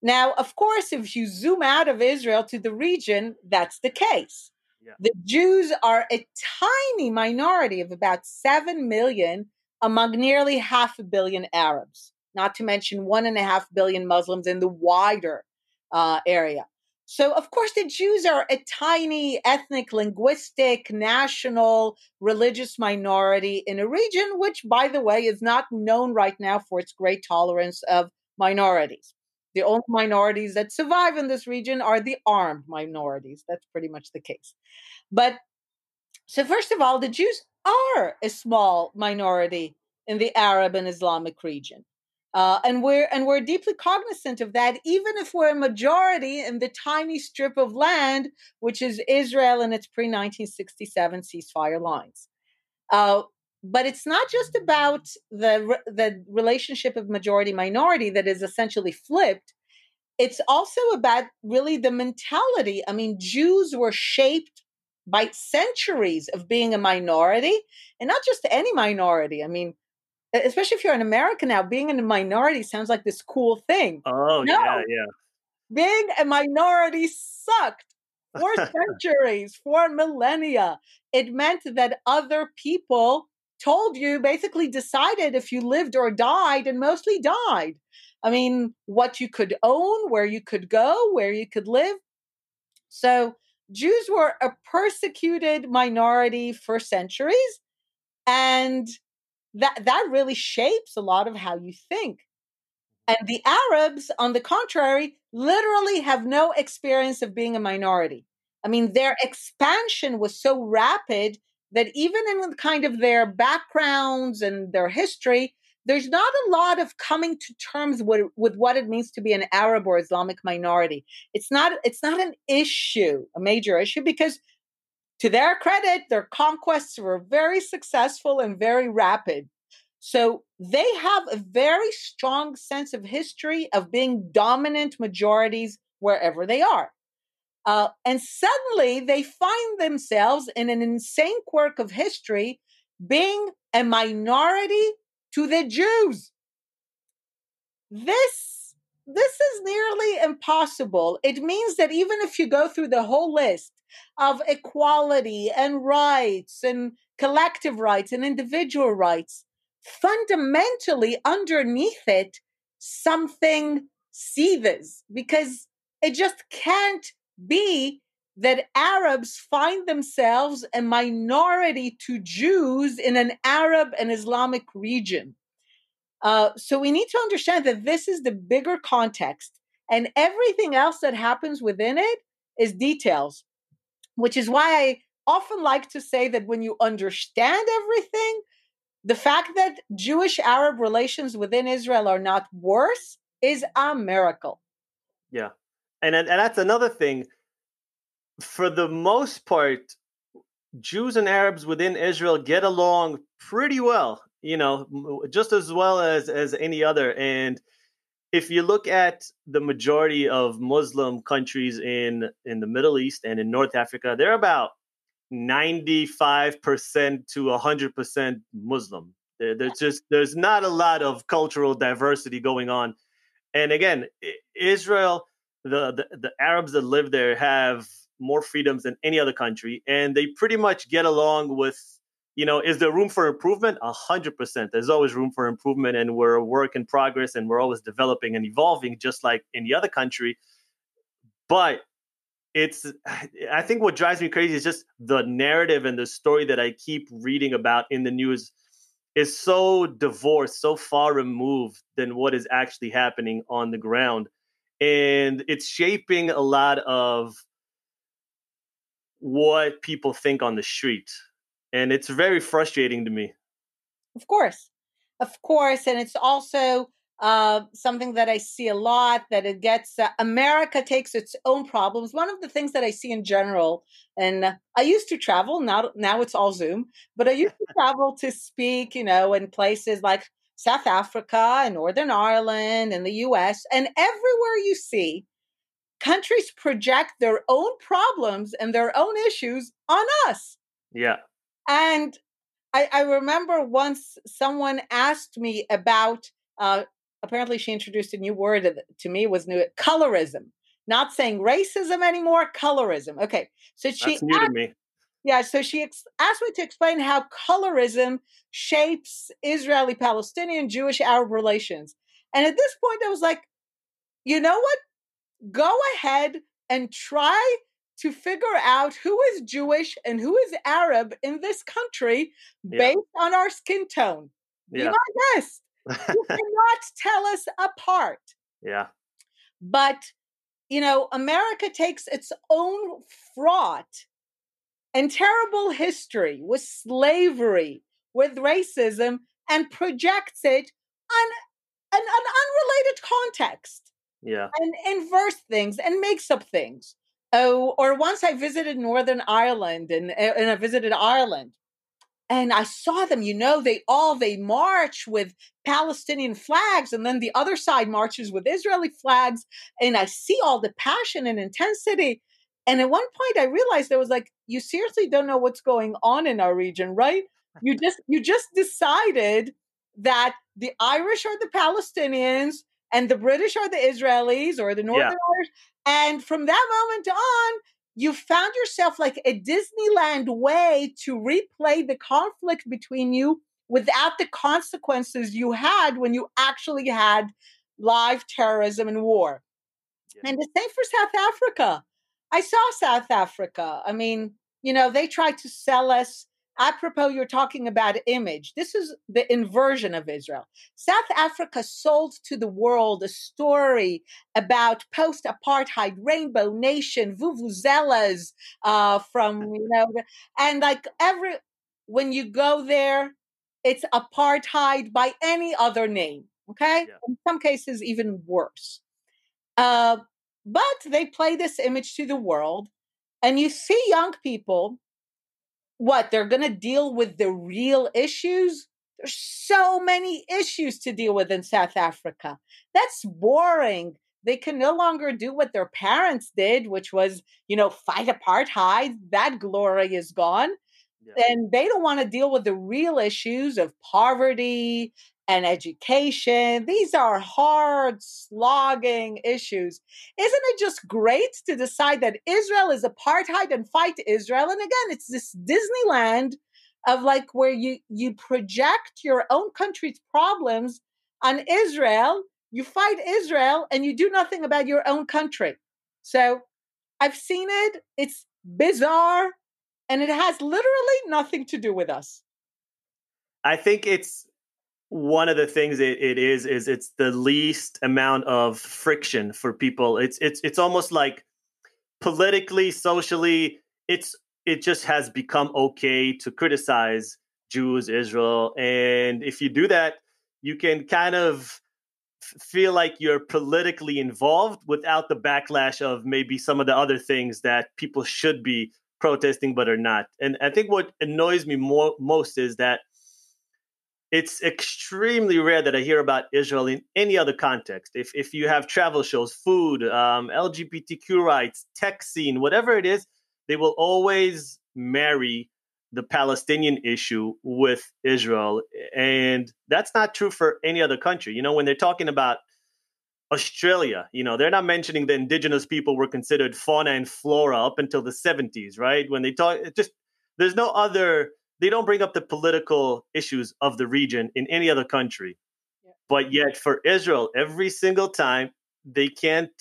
Speaker 3: Now, of course, if you zoom out of Israel to the region, that's the case. The Jews are a tiny minority of about 7 million among nearly half a billion Arabs, not to mention one and a half billion Muslims in the wider uh, area. So, of course, the Jews are a tiny ethnic, linguistic, national, religious minority in a region which, by the way, is not known right now for its great tolerance of minorities. The only minorities that survive in this region are the armed minorities. That's pretty much the case. But so, first of all, the Jews are a small minority in the Arab and Islamic region. Uh, and we're and we're deeply cognizant of that, even if we're a majority in the tiny strip of land which is Israel and its pre 1967 ceasefire lines. Uh, but it's not just about the the relationship of majority minority that is essentially flipped. It's also about really the mentality. I mean, Jews were shaped by centuries of being a minority, and not just any minority. I mean, especially if you're an American now, being in a minority sounds like this cool thing.
Speaker 1: Oh, no. yeah, yeah.
Speaker 3: Being a minority sucked for [laughs] centuries, for millennia. It meant that other people told you, basically decided if you lived or died, and mostly died. I mean, what you could own, where you could go, where you could live. So Jews were a persecuted minority for centuries. And that that really shapes a lot of how you think and the arabs on the contrary literally have no experience of being a minority i mean their expansion was so rapid that even in kind of their backgrounds and their history there's not a lot of coming to terms with, with what it means to be an arab or islamic minority it's not it's not an issue a major issue because to their credit, their conquests were very successful and very rapid. So they have a very strong sense of history of being dominant majorities wherever they are. Uh, and suddenly they find themselves in an insane quirk of history being a minority to the Jews. This this is nearly impossible. It means that even if you go through the whole list of equality and rights and collective rights and individual rights, fundamentally underneath it, something seethes because it just can't be that Arabs find themselves a minority to Jews in an Arab and Islamic region. Uh, so we need to understand that this is the bigger context, and everything else that happens within it is details, which is why I often like to say that when you understand everything, the fact that Jewish Arab relations within Israel are not worse is a miracle.
Speaker 1: Yeah. And, and that's another thing. For the most part, Jews and Arabs within Israel get along pretty well you know, just as well as as any other. And if you look at the majority of Muslim countries in in the Middle East and in North Africa, they're about 95% to 100% Muslim. there's just there's not a lot of cultural diversity going on. And again, Israel, the, the the Arabs that live there have more freedoms than any other country, and they pretty much get along with you know, is there room for improvement? A hundred percent. There's always room for improvement, and we're a work in progress, and we're always developing and evolving, just like any other country. But it's, [sighs] I think, what drives me crazy is just the narrative and the story that I keep reading about in the news is so divorced, so far removed than what is actually happening on the ground, and it's shaping a lot of what people think on the street and it's very frustrating to me.
Speaker 3: Of course, of course, and it's also uh, something that I see a lot that it gets uh, America takes its own problems. One of the things that I see in general, and I used to travel now now it's all Zoom, but I used to travel to speak, you know, in places like South Africa and Northern Ireland and the U.S. and everywhere you see countries project their own problems and their own issues on us.
Speaker 1: Yeah.
Speaker 3: And I, I remember once someone asked me about, uh, apparently she introduced a new word to me, was new colorism. not saying racism anymore, colorism. Okay, so she
Speaker 1: That's new to me.
Speaker 3: Yeah, so she ex- asked me to explain how colorism shapes Israeli-Palestinian, Jewish-Arab relations. And at this point, I was like, you know what? Go ahead and try to figure out who is Jewish and who is Arab in this country
Speaker 1: Yeah.
Speaker 3: based on our skin tone. Be
Speaker 1: Yeah.
Speaker 3: my guest. [laughs] You cannot tell us apart.
Speaker 1: yeah.
Speaker 3: But, you know, America takes its own fraught and terrible history with slavery, with racism, and projects it on an, an unrelated context
Speaker 1: Yeah.
Speaker 3: and inverse things and makes up things. Oh, or once I visited Northern Ireland and, eh, and I visited Ireland and I saw them, you know, they all they march with Palestinian flags and then the other side marches with Israeli flags and I see all the passion and intensity. And at one point I realized there was like, you seriously don't know what's going on in our region, right? You just you just decided that the Irish are the Palestinians and the British are the Israelis or the Northern Irish. And from that moment on, you found yourself like a Disneyland way to replay the conflict between you without the consequences you had when you actually had live terrorism and war.
Speaker 1: Yeah.
Speaker 3: And the same for South Africa. I saw South Africa. I mean, you know, they try to sell us. Apropos, you're talking about image. This is the inversion of Israel. South Africa sold to the world a story about post-apartheid rainbow nation, vuvuzelas uh, from [laughs] you know, and like every when you go there, it's apartheid by any other name. Okay,
Speaker 1: Yeah.
Speaker 3: in some cases even worse. Uh, but they play this image to the world, and you see young people. What they're going to deal with the real issues. There's so many issues to deal with in South Africa. That's boring. They can no longer do what their parents did, which was, you know, fight apartheid. That glory is gone.
Speaker 1: Yeah.
Speaker 3: And they don't want to deal with the real issues of poverty and education. These are hard, slogging issues. Isn't it just great to decide that Israel is apartheid and fight Israel? And again, it's this Disneyland of like where you you project your own country's problems on Israel, you fight Israel and you do nothing about your own country. So I've seen it. It's bizarre and it has literally nothing to do with us.
Speaker 1: I think it's one of the things it, it is is it's the least amount of friction for people. It's it's it's almost like politically, socially, it's it just has become okay to criticize Jews, Israel, and if you do that, you can kind of feel like you're politically involved without the backlash of maybe some of the other things that people should be protesting but are not. And I think what annoys me more most is that it's extremely rare that I hear about Israel in any other context. If if you have travel shows, food, um, LGBTQ rights, tech scene, whatever it is, they will always marry the Palestinian issue with Israel, and that's not true for any other country. You know, when they're talking about Australia, you know, they're not mentioning the indigenous people were considered fauna and flora up until the 70s, right? When they talk, just there's no other they don't bring up the political issues of the region in any other country.
Speaker 3: Yeah.
Speaker 1: But yet for Israel, every single time they can't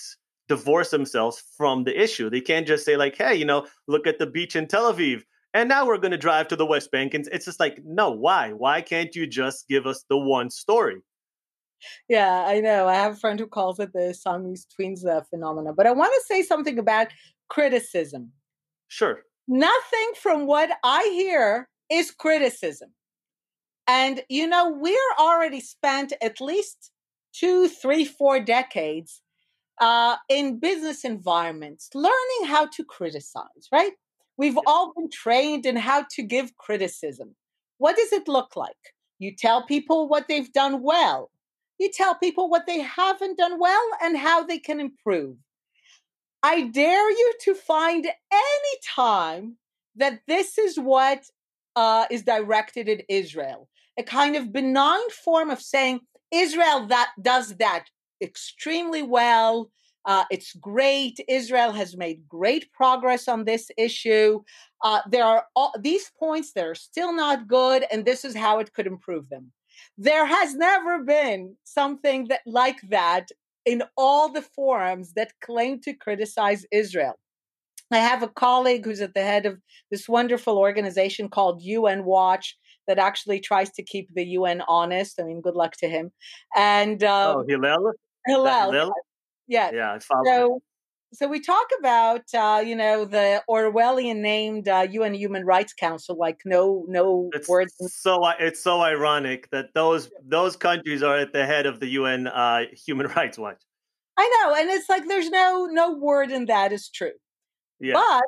Speaker 1: divorce themselves from the issue. They can't just say like, "Hey, you know, look at the beach in Tel Aviv." And now we're going to drive to the West Bank and it's just like, "No, why? Why can't you just give us the one story?"
Speaker 3: Yeah, I know. I have a friend who calls it the Siamese twins uh, phenomena. But I want to say something about criticism.
Speaker 1: Sure.
Speaker 3: Nothing from what I hear is criticism. And, you know, we're already spent at least two, three, four decades uh, in business environments learning how to criticize, right? We've all been trained in how to give criticism. What does it look like? You tell people what they've done well. You tell people what they haven't done well and how they can improve. I dare you to find any time that this is what uh, is directed at Israel. A kind of benign form of saying Israel that does that extremely well. Uh, it's great. Israel has made great progress on this issue. Uh, there are all, these points that are still not good, and this is how it could improve them. There has never been something that like that in all the forums that claim to criticize Israel. I have a colleague who's at the head of this wonderful organization called UN Watch that actually tries to keep the UN honest. I mean, good luck to him. And um,
Speaker 1: oh, Hillel,
Speaker 3: Hillel,
Speaker 1: Hillel?
Speaker 3: yeah,
Speaker 1: yeah.
Speaker 3: So, so we talk about uh, you know the Orwellian named uh, UN Human Rights Council, like no no
Speaker 1: it's
Speaker 3: words.
Speaker 1: So it's so ironic that those those countries are at the head of the UN uh, Human [laughs] Rights Watch.
Speaker 3: I know, and it's like there's no no word in that is true.
Speaker 1: Yeah.
Speaker 3: But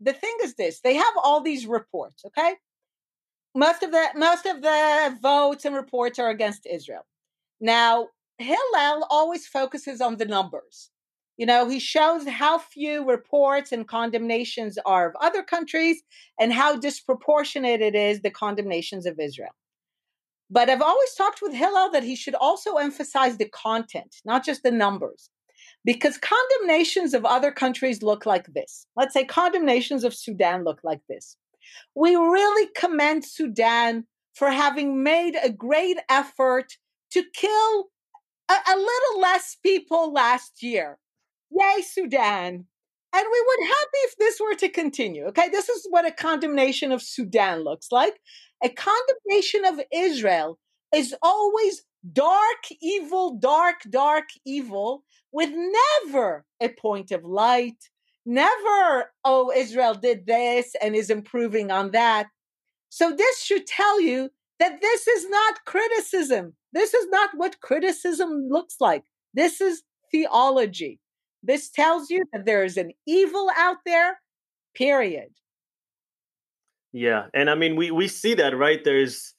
Speaker 3: the thing is this: they have all these reports. Okay, most of the most of the votes and reports are against Israel. Now, Hillel always focuses on the numbers. You know, he shows how few reports and condemnations are of other countries and how disproportionate it is the condemnations of Israel. But I've always talked with Hillel that he should also emphasize the content, not just the numbers. Because condemnations of other countries look like this. Let's say condemnations of Sudan look like this. We really commend Sudan for having made a great effort to kill a, a little less people last year. Yay, Sudan. And we would happy if this were to continue. Okay, this is what a condemnation of Sudan looks like. A condemnation of Israel is always dark, evil, dark, dark, evil, with never a point of light, never, oh, Israel did this and is improving on that. So this should tell you that this is not criticism. This is not what criticism looks like. This is theology. This tells you that there is an evil out there, period.
Speaker 1: Yeah. And I mean, we, we see that, right? There's,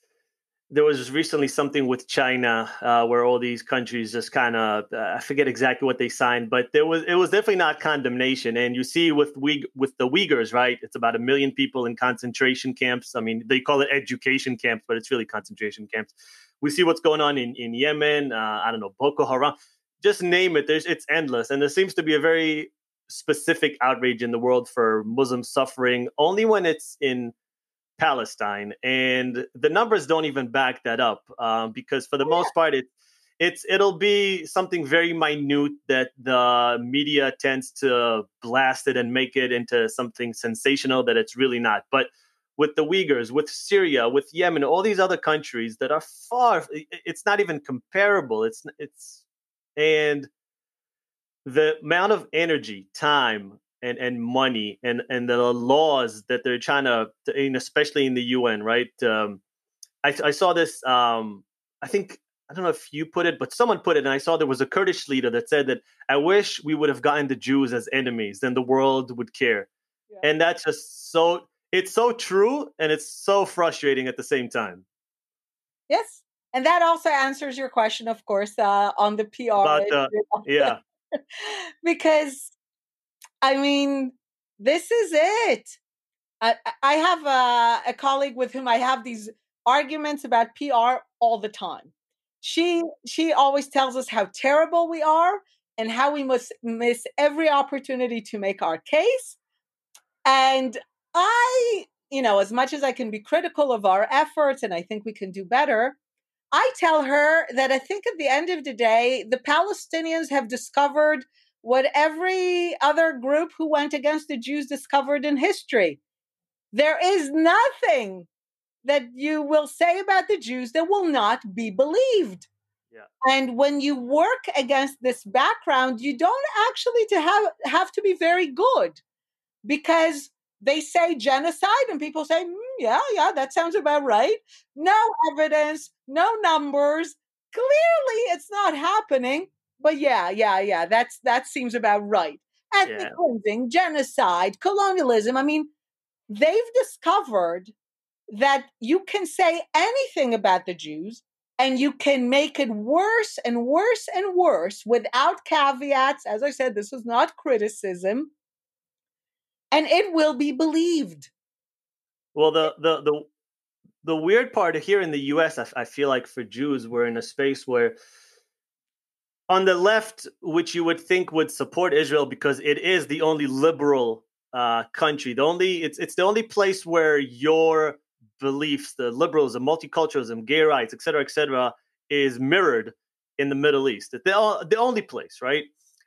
Speaker 1: there was recently something with China uh, where all these countries just kind of uh, I forget exactly what they signed, but there was it was definitely not condemnation. And you see with we with the Uyghurs, right? It's about a million people in concentration camps. I mean, they call it education camps, but it's really concentration camps. We see what's going on in in Yemen. Uh, I don't know Boko Haram. Just name it. There's it's endless, and there seems to be a very specific outrage in the world for Muslim suffering only when it's in Palestine, and the numbers don't even back that up um, because for the most part, it it's it'll be something very minute that the media tends to blast it and make it into something sensational that it's really not. But with the Uyghurs, with Syria, with Yemen, all these other countries that are far, it's not even comparable. It's it's and the amount of energy, time, and and money and and the laws that they're trying to, especially in the UN, right? Um, I, I saw this. Um, I think I don't know if you put it, but someone put it, and I saw there was a Kurdish leader that said that I wish we would have gotten the Jews as enemies, then the world would care. Yeah. And that's just so it's so true and it's so frustrating at the same time.
Speaker 3: Yes. And that also answers your question, of course, uh, on the PR.
Speaker 1: About, yeah. [laughs]
Speaker 3: because I mean, this is it. I, I have a, a colleague with whom I have these arguments about PR all the time. She she always tells us how terrible we are and how we must miss every opportunity to make our case. And I, you know, as much as I can be critical of our efforts and I think we can do better, I tell her that I think at the end of the day, the Palestinians have discovered what every other group who went against the Jews discovered in history. There is nothing that you will say about the Jews that will not be believed.
Speaker 1: Yeah.
Speaker 3: And when you work against this background, you don't actually to have have to be very good because they say genocide and people say, mm, yeah, yeah, that sounds about right. No evidence, no numbers. Clearly, it's not happening. But yeah, yeah, yeah. That's that seems about right. Ethnic yeah. cleansing, genocide, colonialism. I mean, they've discovered that you can say anything about the Jews and you can make it worse and worse and worse without caveats. As I said, this is not criticism. And it will be believed.
Speaker 1: Well, the the the the weird part here in the U.S., I, I feel like for Jews, we're in a space where on the left, which you would think would support Israel because it is the only liberal uh, country, the only it's it's the only place where your beliefs, the liberalism, multiculturalism, gay rights, etc., etc., is mirrored in the Middle East. The the only place, right?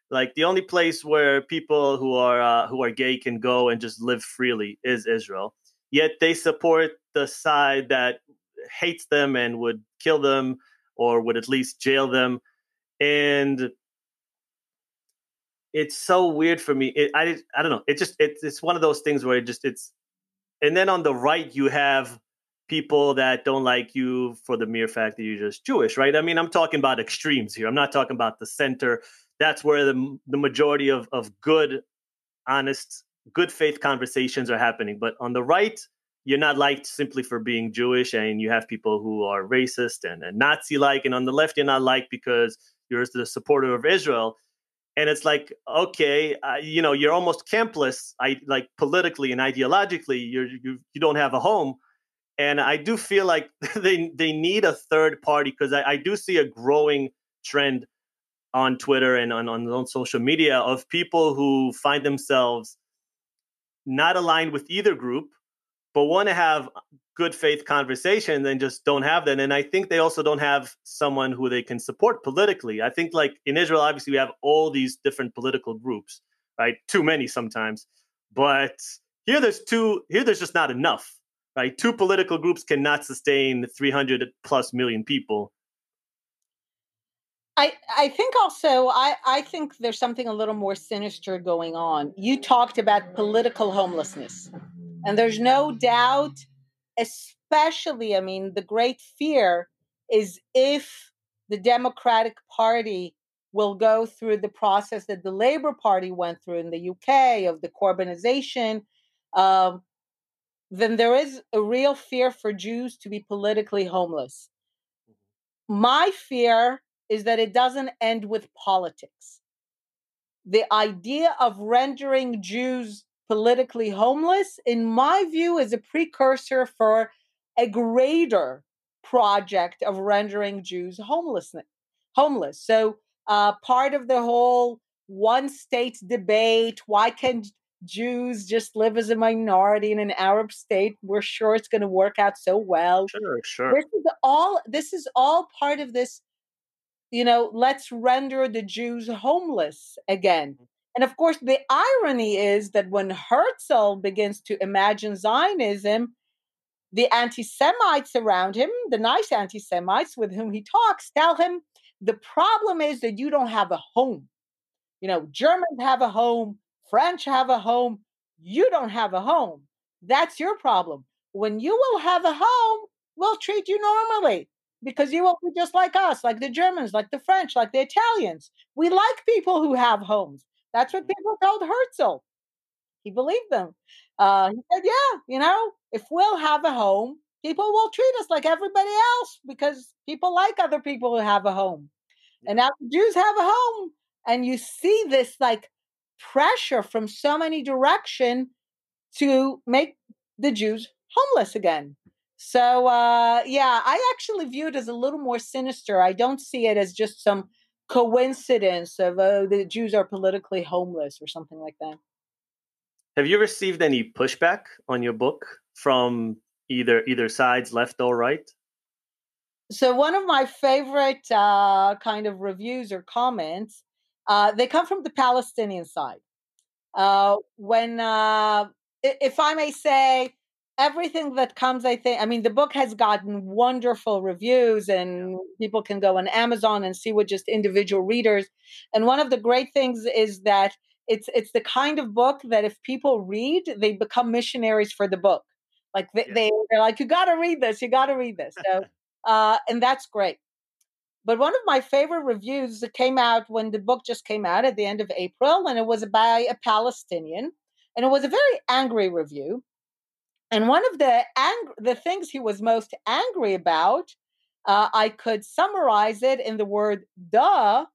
Speaker 1: Like the only place where people who are uh, who are gay can go and just live freely is Israel. Yet they support the side that hates them and would kill them or would at least jail them and it's so weird for me. It, I I don't know. It just it's it's one of those things where it just it's, and then on the right you have people that don't like you for the mere fact that you're just Jewish, right? I mean, I'm talking about extremes here. I'm not talking about the center. That's where the the majority of of good, honest, good faith conversations are happening. But on the right, you're not liked simply for being Jewish, and you have people who are racist and, and Nazi like, and on the left, you're not liked because you're the supporter of Israel. And it's like, okay, uh, you know, you're almost campless, I like politically and ideologically, you're, you you don't have a home. And I do feel like [laughs] they they need a third party because I, I do see a growing trend on Twitter and on, on, on social media of people who find themselves not aligned with either group, but want to have good faith conversation and just don't have that. And I think they also don't have someone who they can support politically. I think like in Israel, obviously we have all these different political groups, right? Too many sometimes. But here there's two, here there's just not enough, right? Two political groups cannot sustain 300 plus million people.
Speaker 3: I, I think also I, I think there's something a little more sinister going on. You talked about political homelessness. And there's no doubt especially, I mean, the great fear is if the Democratic Party will go through the process that the Labour Party went through in the UK of the Corbynization, um, then there is a real fear for Jews to be politically homeless. My fear is that it doesn't end with politics. The idea of rendering Jews politically homeless, in my view, is a precursor for a greater project of rendering Jews homeless. Homeless. So, uh, part of the whole one state debate why can't Jews just live as a minority in an Arab state? We're sure it's going to work out so well.
Speaker 1: Sure, sure.
Speaker 3: This is all. This is all part of this. You know, let's render the Jews homeless again. And of course, the irony is that when Herzl begins to imagine Zionism, the anti Semites around him, the nice anti Semites with whom he talks, tell him the problem is that you don't have a home. You know, Germans have a home, French have a home, you don't have a home. That's your problem. When you will have a home, we'll treat you normally because you will be just like us, like the Germans, like the French, like the Italians. We like people who have homes. That's what people told Herzl. He believed them. Uh, he said, "Yeah, you know, if we'll have a home, people will treat us like everybody else because people like other people who have a home." And now the Jews have a home, and you see this like pressure from so many direction to make the Jews homeless again. So uh, yeah, I actually view it as a little more sinister. I don't see it as just some coincidence of oh the Jews are politically homeless or something like that.
Speaker 1: Have you received any pushback on your book from either either sides, left or right?
Speaker 3: So one of my favorite uh, kind of reviews or comments, uh, they come from the Palestinian side. Uh, when, uh, if I may say, everything that comes i think i mean the book has gotten wonderful reviews and people can go on amazon and see what just individual readers. And one of the great things is that it's it's the kind of book that if people read they become missionaries for the book. Like they, they are like you got to read this you got to read this. So [laughs] uh and that's great. But one of my favorite reviews that came out when the book just came out at the end of april and it was by a palestinian and it was a very angry review and one of the ang- the things he was most angry about, uh, I could summarize it in the word "duh."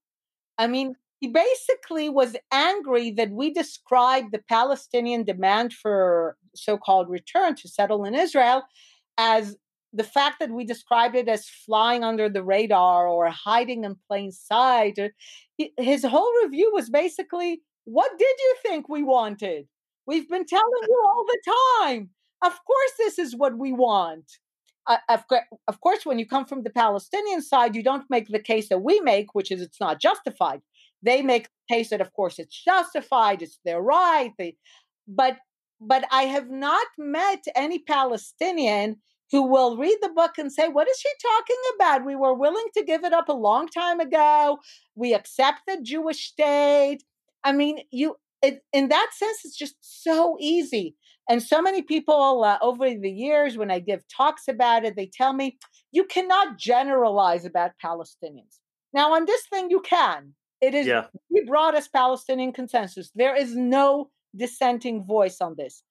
Speaker 3: I mean, he basically was angry that we described the Palestinian demand for so-called return to settle in Israel as the fact that we described it as flying under the radar or hiding in plain sight, uh, his whole review was basically, What did you think we wanted? We've been telling you all the time. Of course, this is what we want. Uh, of, of course, when you come from the Palestinian side, you don't make the case that we make, which is it's not justified. They make the case that, of course, it's justified, it's their right. They, but but I have not met any Palestinian who will read the book and say, What is she talking about? We were willing to give it up a long time ago. We accept the Jewish state. I mean, you it, in that sense, it's just so easy. And so many people uh, over the years, when I give talks about it, they tell me, you cannot generalize about Palestinians. Now, on this thing, you can. It is
Speaker 1: Yeah.
Speaker 3: the broadest Palestinian consensus. There is no dissenting voice on this.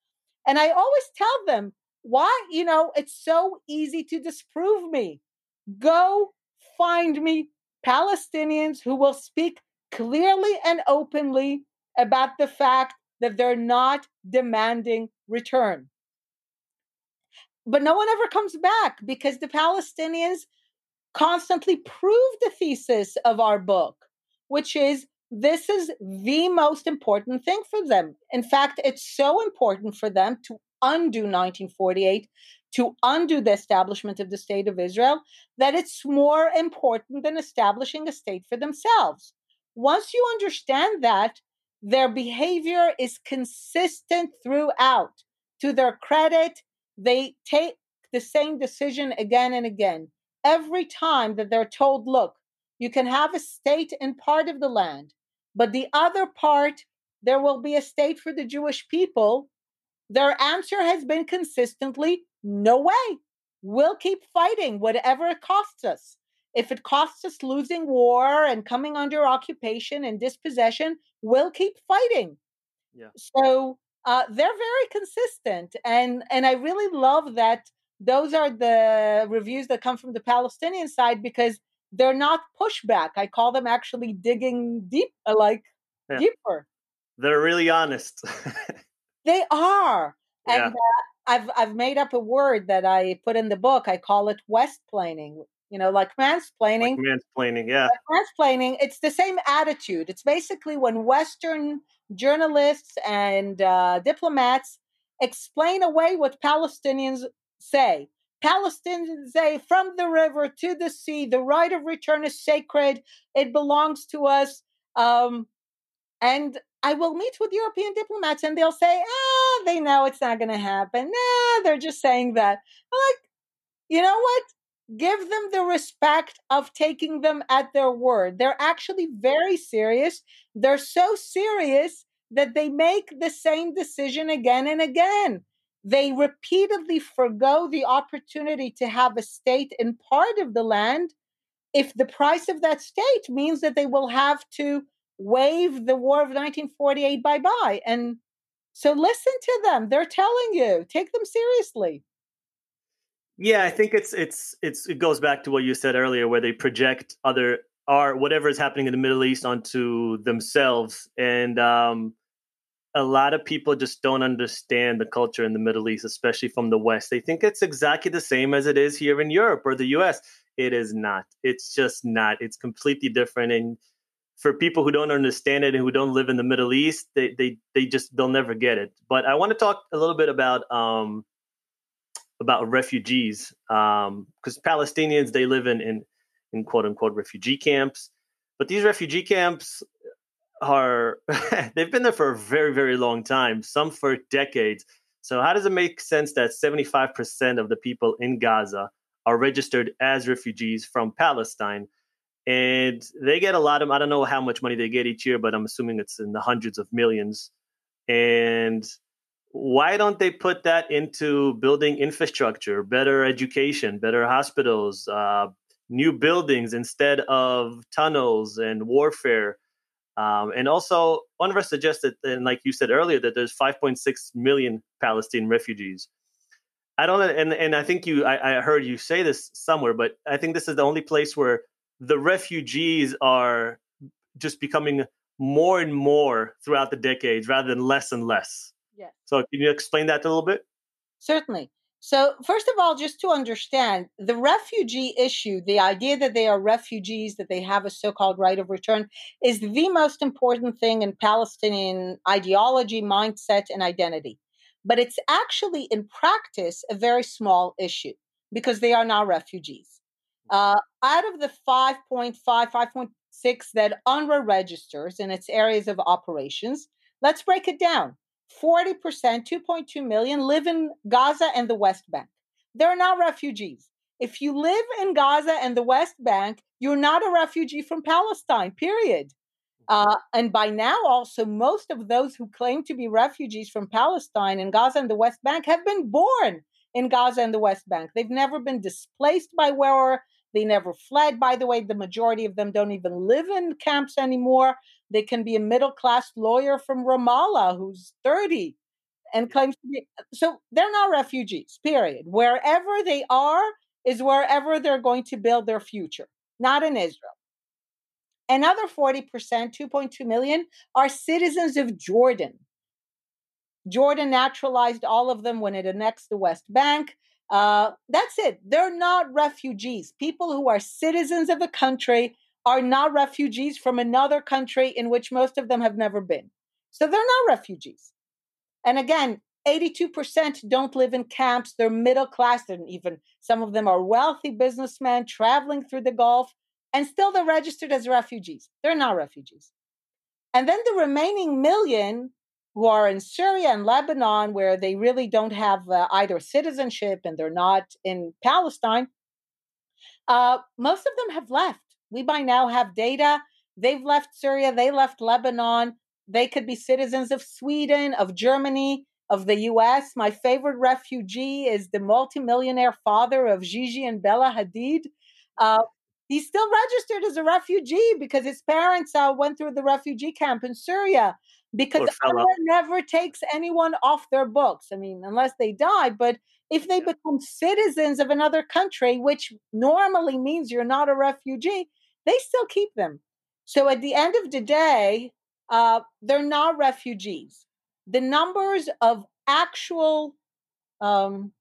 Speaker 3: And I always tell them, why, you know, it's so easy to disprove me. Go find me Palestinians who will speak clearly and openly about the fact that they're not demanding return. But no one ever comes back because the Palestinians constantly prove the thesis of our book, which is this is the most important thing for them. In fact, it's so important for them to undo 1948, to undo the establishment of the state of Israel, that it's more important than establishing a state for themselves. Once you understand that, their behavior is consistent throughout. To their credit, they take the same decision again and again. Every time that they're told, look, you can have a state in part of the land, but the other part, there will be a state for the Jewish people. Their answer has been consistently no way. We'll keep fighting, whatever it costs us. If it costs us losing war and coming under occupation and dispossession, we'll keep fighting.
Speaker 1: Yeah.
Speaker 3: So uh, they're very consistent, and and I really love that those are the reviews that come from the Palestinian side because they're not pushback. I call them actually digging deep, uh, like
Speaker 1: Yeah.
Speaker 3: deeper.
Speaker 1: They're really honest. [laughs]
Speaker 3: They are,
Speaker 1: Yeah.
Speaker 3: and uh, I've I've made up a word that I put in the book. I call it westplaining. You know, like mansplaining.
Speaker 1: like mansplaining. Yeah.
Speaker 3: mansplaining, it's the same attitude. It's basically when Western journalists and uh, diplomats explain away what Palestinians say. Palestinians say, from the river to the sea, the right of return is sacred. It belongs to us. Um, and I will meet with European diplomats and they'll say, ah, they know it's not going to happen. Nah, they're just saying that. I'm like, you know what? Give them the respect of taking them at their word. They're actually very serious. They're so serious that they make the same decision again and again. They repeatedly forego the opportunity to have a state in part of the land if the price of that state means that they will have to waive the War of 1948 bye bye. And so listen to them. They're telling you, take them seriously.
Speaker 1: Yeah, I think it's it's it's it goes back to what you said earlier, where they project other or whatever is happening in the Middle East onto themselves, and um, a lot of people just don't understand the culture in the Middle East, especially from the West. They think it's exactly the same as it is here in Europe or the U.S. It is not. It's just not. It's completely different, and for people who don't understand it and who don't live in the Middle East, they they they just they'll never get it. But I want to talk a little bit about. Um, about refugees because um, Palestinians they live in, in in quote unquote refugee camps, but these refugee camps are [laughs] they've been there for a very very long time, some for decades. So how does it make sense that seventy five percent of the people in Gaza are registered as refugees from Palestine? And they get a lot of I don't know how much money they get each year, but I'm assuming it's in the hundreds of millions. And why don't they put that into building infrastructure, better education, better hospitals, uh, new buildings instead of tunnels and warfare? Um, and also, UNRWA suggested, and like you said earlier, that there's 5.6 million Palestinian refugees. I don't and, and I think you, I, I heard you say this somewhere, but I think this is the only place where the refugees are just becoming more and more throughout the decades rather than less and less.
Speaker 3: Yes.
Speaker 1: So can you explain that a little bit?
Speaker 3: Certainly. So, first of all, just to understand the refugee issue, the idea that they are refugees, that they have a so called right of return, is the most important thing in Palestinian ideology, mindset, and identity. But it's actually, in practice, a very small issue because they are now refugees. Uh, out of the 5.5, 5.6 that UNRWA registers in its areas of operations, let's break it down. 40%, 2.2 million, live in Gaza and the West Bank. They're not refugees. If you live in Gaza and the West Bank, you're not a refugee from Palestine, period. Uh, and by now, also, most of those who claim to be refugees from Palestine and Gaza and the West Bank have been born in Gaza and the West Bank. They've never been displaced by war. They never fled. By the way, the majority of them don't even live in camps anymore. They can be a middle class lawyer from Ramallah who's 30 and claims to be. So they're not refugees, period. Wherever they are is wherever they're going to build their future, not in Israel. Another 40%, 2.2 million, are citizens of Jordan. Jordan naturalized all of them when it annexed the West Bank. Uh, that's it. They're not refugees. People who are citizens of a country are not refugees from another country in which most of them have never been. So they're not refugees. And again, 82% don't live in camps. They're middle class, and even some of them are wealthy businessmen traveling through the Gulf, and still they're registered as refugees. They're not refugees. And then the remaining million who are in Syria and Lebanon, where they really don't have uh, either citizenship and they're not in Palestine, uh, most of them have left. We by now have data. They've left Syria, they left Lebanon. They could be citizens of Sweden, of Germany, of the US. My favorite refugee is the multimillionaire father of Gigi and Bella Hadid. Uh, he's still registered as a refugee because his parents uh, went through the refugee camp in Syria because UNRWA never takes anyone off their books. I mean, unless they die, but if they become citizens of another country, which normally means you're not a refugee, they still keep them. So at the end of the day, uh, they're not refugees. The numbers of actual, um,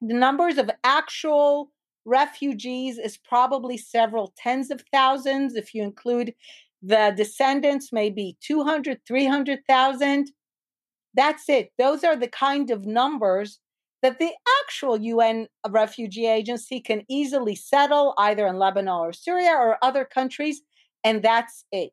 Speaker 3: the numbers of actual refugees is probably several tens of thousands. If you include the descendants, maybe 200, 300,000. That's it. Those are the kind of numbers that the actual UN refugee agency can easily settle either in Lebanon or Syria or other countries, and that's it.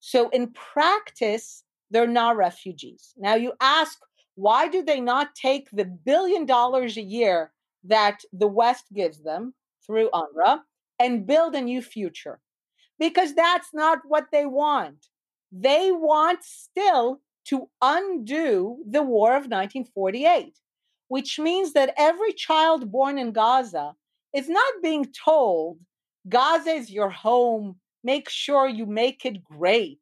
Speaker 3: So, in practice, they're not refugees. Now, you ask, why do they not take the billion dollars a year that the West gives them through UNRWA and build a new future? Because that's not what they want. They want still to undo the war of 1948 which means that every child born in Gaza is not being told Gaza is your home, make sure you make it great.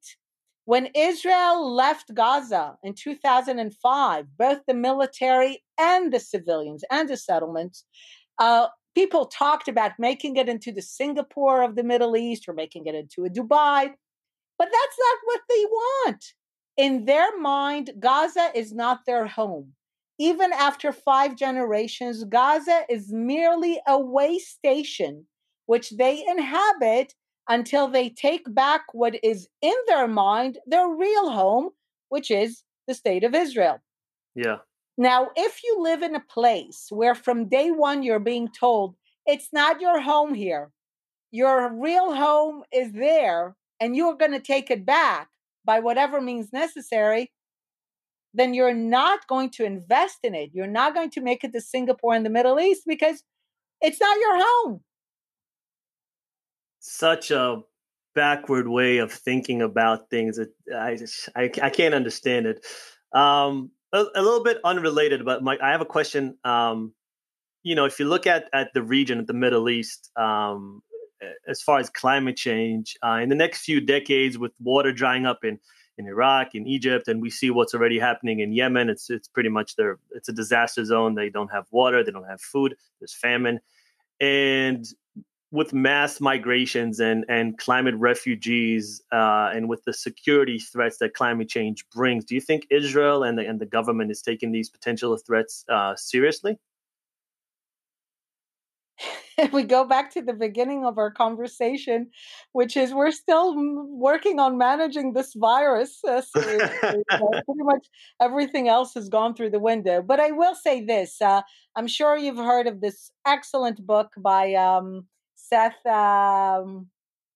Speaker 3: When Israel left Gaza in 2005, both the military and the civilians and the settlements, uh, people talked about making it into the Singapore of the Middle East or making it into a Dubai, but that's not what they want. In their mind, Gaza is not their home even after five generations, Gaza is merely a way station which they inhabit until they take back what is in their mind their real home, which is the state of Israel.
Speaker 1: Yeah.
Speaker 3: Now, if you live in a place where from day one you're being told it's not your home here, your real home is there, and you're going to take it back by whatever means necessary, then you're not going to invest in it. You're not going to make it to Singapore in the Middle East because it's not your home.
Speaker 1: Such a backward way of thinking about things. I I, I can't understand it. Um, a, a, little bit unrelated, but my, I have a question. Um, you know, if you look at at the region, at the Middle East, um, as far as climate change, uh, in the next few decades, with water drying up in in Iraq, in Egypt, and we see what's already happening in Yemen. It's it's pretty much their it's a disaster zone. They don't have water, they don't have food. There's famine, and with mass migrations and and climate refugees uh, and with the security threats that climate change brings, do you think Israel and the and the government is taking these potential threats uh, seriously? [laughs]
Speaker 3: we go back to the beginning of our conversation, which is we're still working on managing this virus. Uh, so [laughs] pretty much everything else has gone through the window. But I will say this uh, I'm sure you've heard of this excellent book by um, Seth. Um,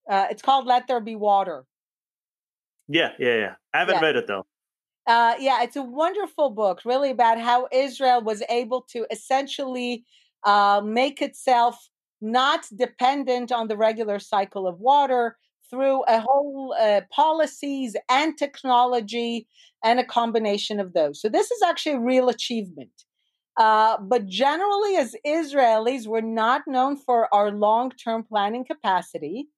Speaker 3: uh, it's called Let There Be Water.
Speaker 1: Yeah, yeah, yeah. I haven't yeah. read it though.
Speaker 3: Uh, yeah, it's a wonderful book, really about how Israel was able to essentially uh, make itself not dependent on the regular cycle of water through a whole uh, policies and technology and a combination of those. So this is actually a real achievement. Uh, but generally, as Israelis, we're not known for our long term planning capacity.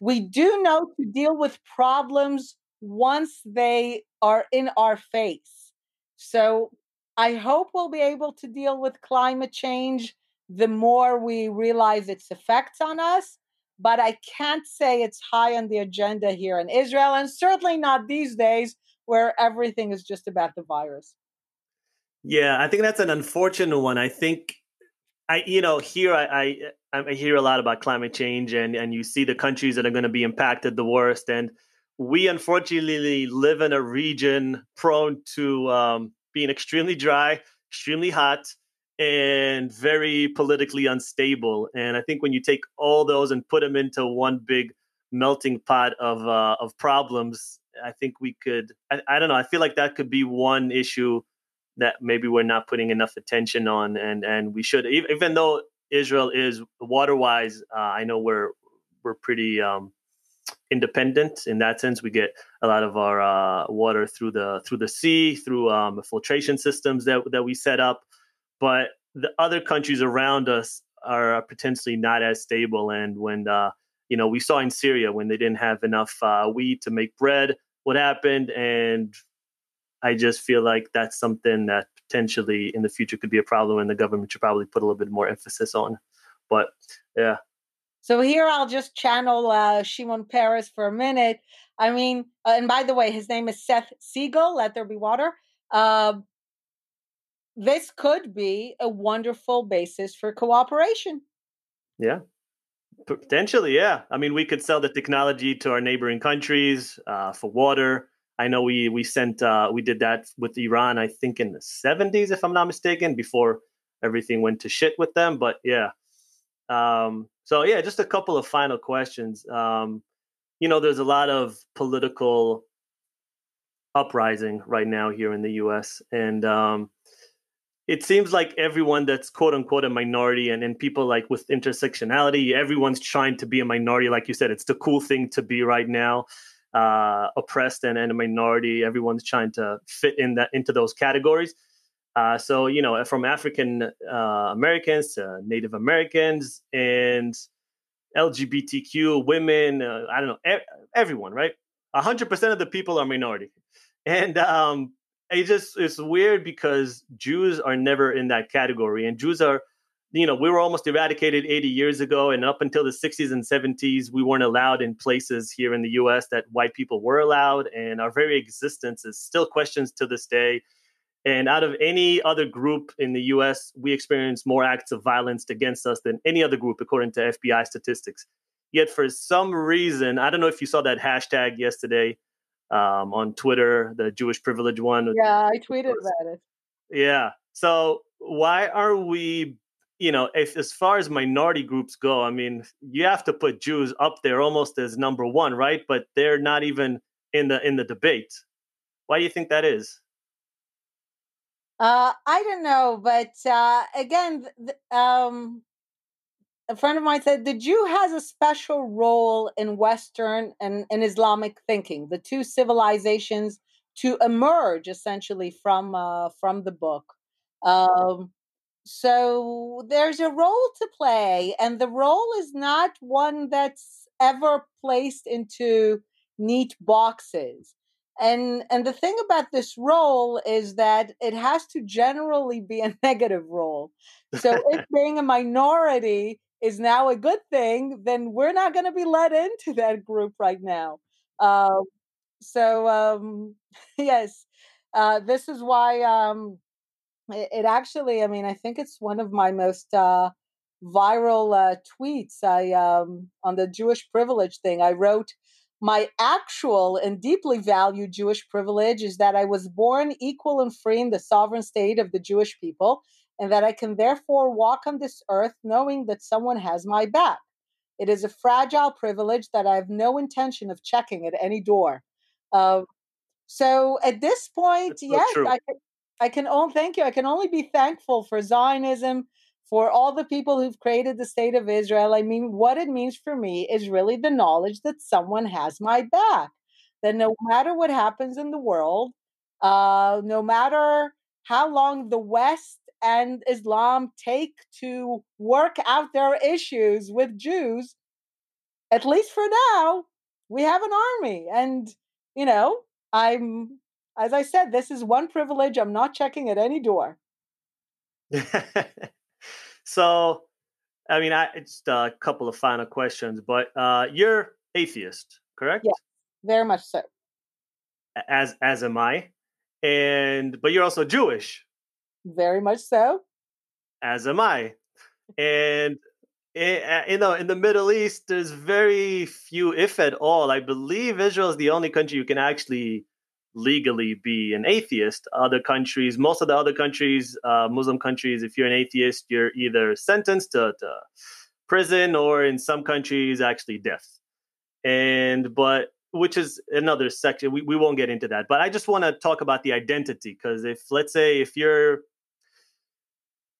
Speaker 3: We do know to deal with problems once they are in our face. So I hope we'll be able to deal with climate change the more we realize its effects on us. But I can't say it's high on the agenda here in Israel, and certainly not these days where everything is just about the virus.
Speaker 1: Yeah, I think that's an unfortunate one. I think I, you know, here I, I, I hear a lot about climate change, and and you see the countries that are going to be impacted the worst, and we unfortunately live in a region prone to um, being extremely dry, extremely hot, and very politically unstable. And I think when you take all those and put them into one big melting pot of uh, of problems, I think we could. I, I, don't know. I feel like that could be one issue that maybe we're not putting enough attention on, and and we should. Even though Israel is water wise, uh, I know we're we're pretty. Um, independent in that sense we get a lot of our uh, water through the through the sea through um, filtration systems that that we set up but the other countries around us are potentially not as stable. And when uh, you know, we saw in Syria when they didn't have enough uh, wheat to make bread, what happened? And I just feel like that's something that potentially in the future could be a problem, and the government should probably put a little bit more emphasis on. But yeah.
Speaker 3: So here I'll just channel uh, Shimon Peres for a minute. I mean, uh, and by the way, his name is Seth Siegel. Let there be water. Uh, this could be a wonderful basis for cooperation.
Speaker 1: Yeah, potentially. Yeah, I mean, we could sell the technology to our neighboring countries uh, for water. I know we we sent uh, we did that with Iran. I think in the seventies, if I'm not mistaken, before everything went to shit with them. But yeah, um, so yeah, just a couple of final questions. Um, you know, there's a lot of political uprising right now here in the U.S. and um, it seems like everyone that's quote unquote a minority and, and people like with intersectionality, everyone's trying to be a minority. Like you said, it's the cool thing to be right now. Uh, oppressed and, and a minority, everyone's trying to fit in that into those categories. Uh, so you know, from African uh, Americans to Native Americans and LGBTQ women, uh, I don't know, e- everyone, right? hundred percent of the people are minority, and um, it just it's weird because Jews are never in that category, and Jews are, you know, we were almost eradicated 80 years ago, and up until the 60s and 70s, we weren't allowed in places here in the U.S. that white people were allowed, and our very existence is still questions to this day. And out of any other group in the U.S., we experience more acts of violence against us than any other group, according to FBI statistics. Yet, for some reason, I don't know if you saw that hashtag yesterday um, on Twitter, the Jewish privilege one.
Speaker 3: Yeah, I tweeted about it.
Speaker 1: Yeah. So why are we, you know, if as far as minority groups go, I mean, you have to put Jews up there almost as number one, right? But they're not even in the in the debate. Why do you think that is?
Speaker 3: Uh, I don't know, but uh, again, th- um, a friend of mine said the Jew has a special role in Western and, and Islamic thinking, the two civilizations to emerge essentially from uh, from the book. Um, so there's a role to play, and the role is not one that's ever placed into neat boxes. And and the thing about this role is that it has to generally be a [laughs] negative role. So if [laughs] being a minority is now a good thing, then we're not going to be let into that group right now. Uh, so um, [laughs] yes, uh, this is why um, it, it, actually. I mean, I think it's one of my most uh, viral uh, tweets. I um, on the Jewish privilege thing. I wrote my actual and deeply valued Jewish privilege is that I was born equal and free in the sovereign state of the Jewish people, and that I can therefore walk on this earth knowing that someone has my back. It is a fragile privilege that I have no intention of checking at any door. Uh, so at this point, yes, I, I can only thank you. I can only be thankful for Zionism, for all the people who've created the state of Israel. I mean, what it means for me is really the knowledge that someone has my back. That no matter what happens in the world, uh, no matter how long the West and Islam take to work out their issues with Jews, at least for now, we have an army. And, you know, I'm, as I said, this is one privilege I'm not checking at any door. [laughs]
Speaker 1: so, I mean, I just a couple of final questions, but uh, you're atheist, correct?
Speaker 3: Yeah, very much so.
Speaker 1: As as am I, and but you're also Jewish.
Speaker 3: Very much so.
Speaker 1: As am I, and it, you know, in the Middle East, there's very few, if at all. I believe Israel is the only country you can actually legally be an atheist. Other countries, most of the other countries, uh, Muslim countries, if you're an atheist, you're either sentenced to, to prison or in some countries, actually death. And, but, which is another section. We, we won't get into that. But I just want to talk about the identity because if, let's say, if you're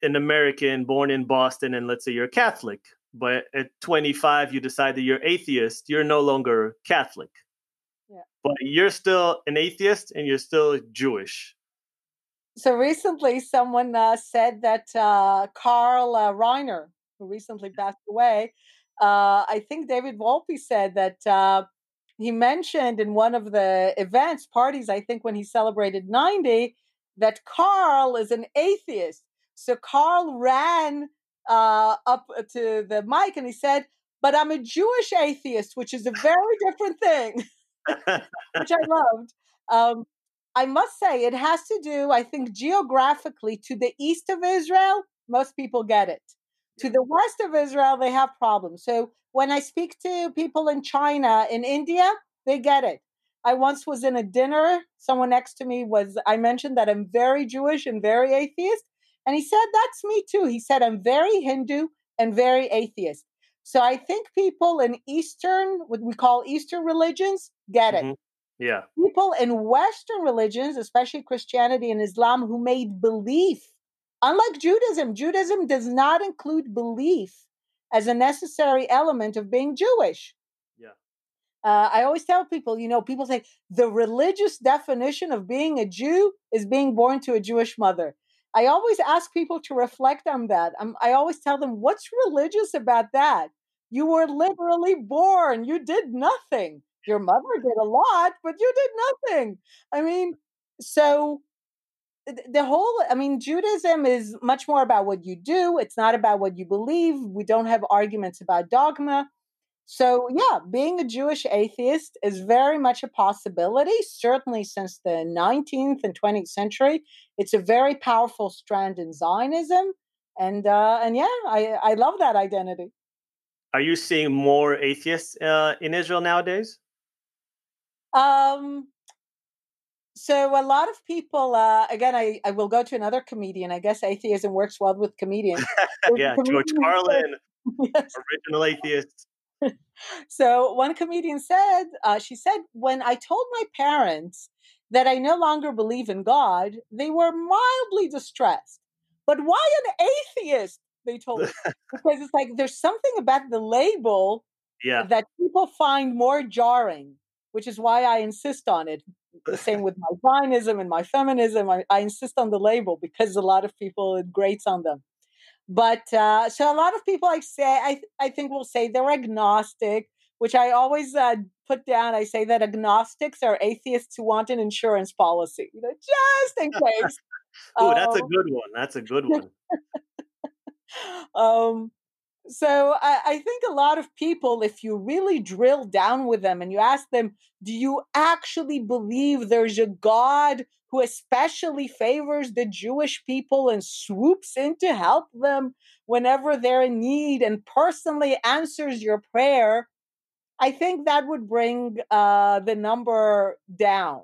Speaker 1: an American born in Boston and let's say you're Catholic, but at 25 you decide that you're atheist, you're no longer Catholic but you're still an atheist and you're still Jewish.
Speaker 3: So recently, someone uh, said that uh, Carl uh, Reiner, who recently passed away, uh, I think David Wolpe said that uh, he mentioned in one of the events, parties, I think when he celebrated 90, that Carl is an atheist. So Carl ran uh, up to the mic and he said, But I'm a Jewish atheist, which is a very different thing. Which I loved. Um, I must say, it has to do, I think, geographically to the east of Israel, most people get it. To the west of Israel, they have problems. So when I speak to people in China, in India, they get it. I once was in a dinner. Someone next to me was, I mentioned that I'm very Jewish and very atheist. And he said, That's me too. He said, I'm very Hindu and very atheist. So I think people in Eastern, what we call Eastern religions, get it. Mm-hmm.
Speaker 1: Yeah.
Speaker 3: People in Western religions, especially Christianity and Islam, who made belief, unlike Judaism, Judaism does not include belief as a necessary element of being Jewish.
Speaker 1: Yeah.
Speaker 3: Uh, I always tell people, you know, people say the religious definition of being a Jew is being born to a Jewish mother. I always ask people to reflect on that. I always tell them, what's religious about that? You were literally born. You did nothing. Your mother did a lot, but you did nothing. I mean, so the whole i mean judaism is much more about what you do it's not about what you believe we don't have arguments about dogma so yeah being a jewish atheist is very much a possibility certainly since the 19th and 20th century it's a very powerful strand in zionism and uh and yeah i i love that identity
Speaker 1: are you seeing more atheists uh, in Israel nowadays?
Speaker 3: Um, so a lot of people, uh, again, I, I will go to another comedian. I guess atheism works well with comedians. [laughs]
Speaker 1: yeah, George Carlin, [laughs] yes. original atheist. [laughs]
Speaker 3: so one comedian said, uh, she said, when I told my parents that I no longer believe in God, they were mildly distressed. But why an atheist? They [laughs] told me because it's like there's something about the label
Speaker 1: yeah.
Speaker 3: that people find more jarring, which is why I insist on it. The same with my Zionism and my feminism. I, I, insist on the label because a lot of people it grates on them. But uh, so a lot of people I say I I think will say they're agnostic, which I always uh, put down. I say that agnostics are atheists who want an insurance policy, you know, just in [laughs] case.
Speaker 1: oh, that's a um, good one. That's a good one. [laughs]
Speaker 3: um, so I, I, think a lot of people, if you really drill down with them and you ask them, do you actually believe there's a God who especially favors the Jewish people and swoops in to help them whenever they're in need and personally answers your prayer? I think that would bring uh, the number down.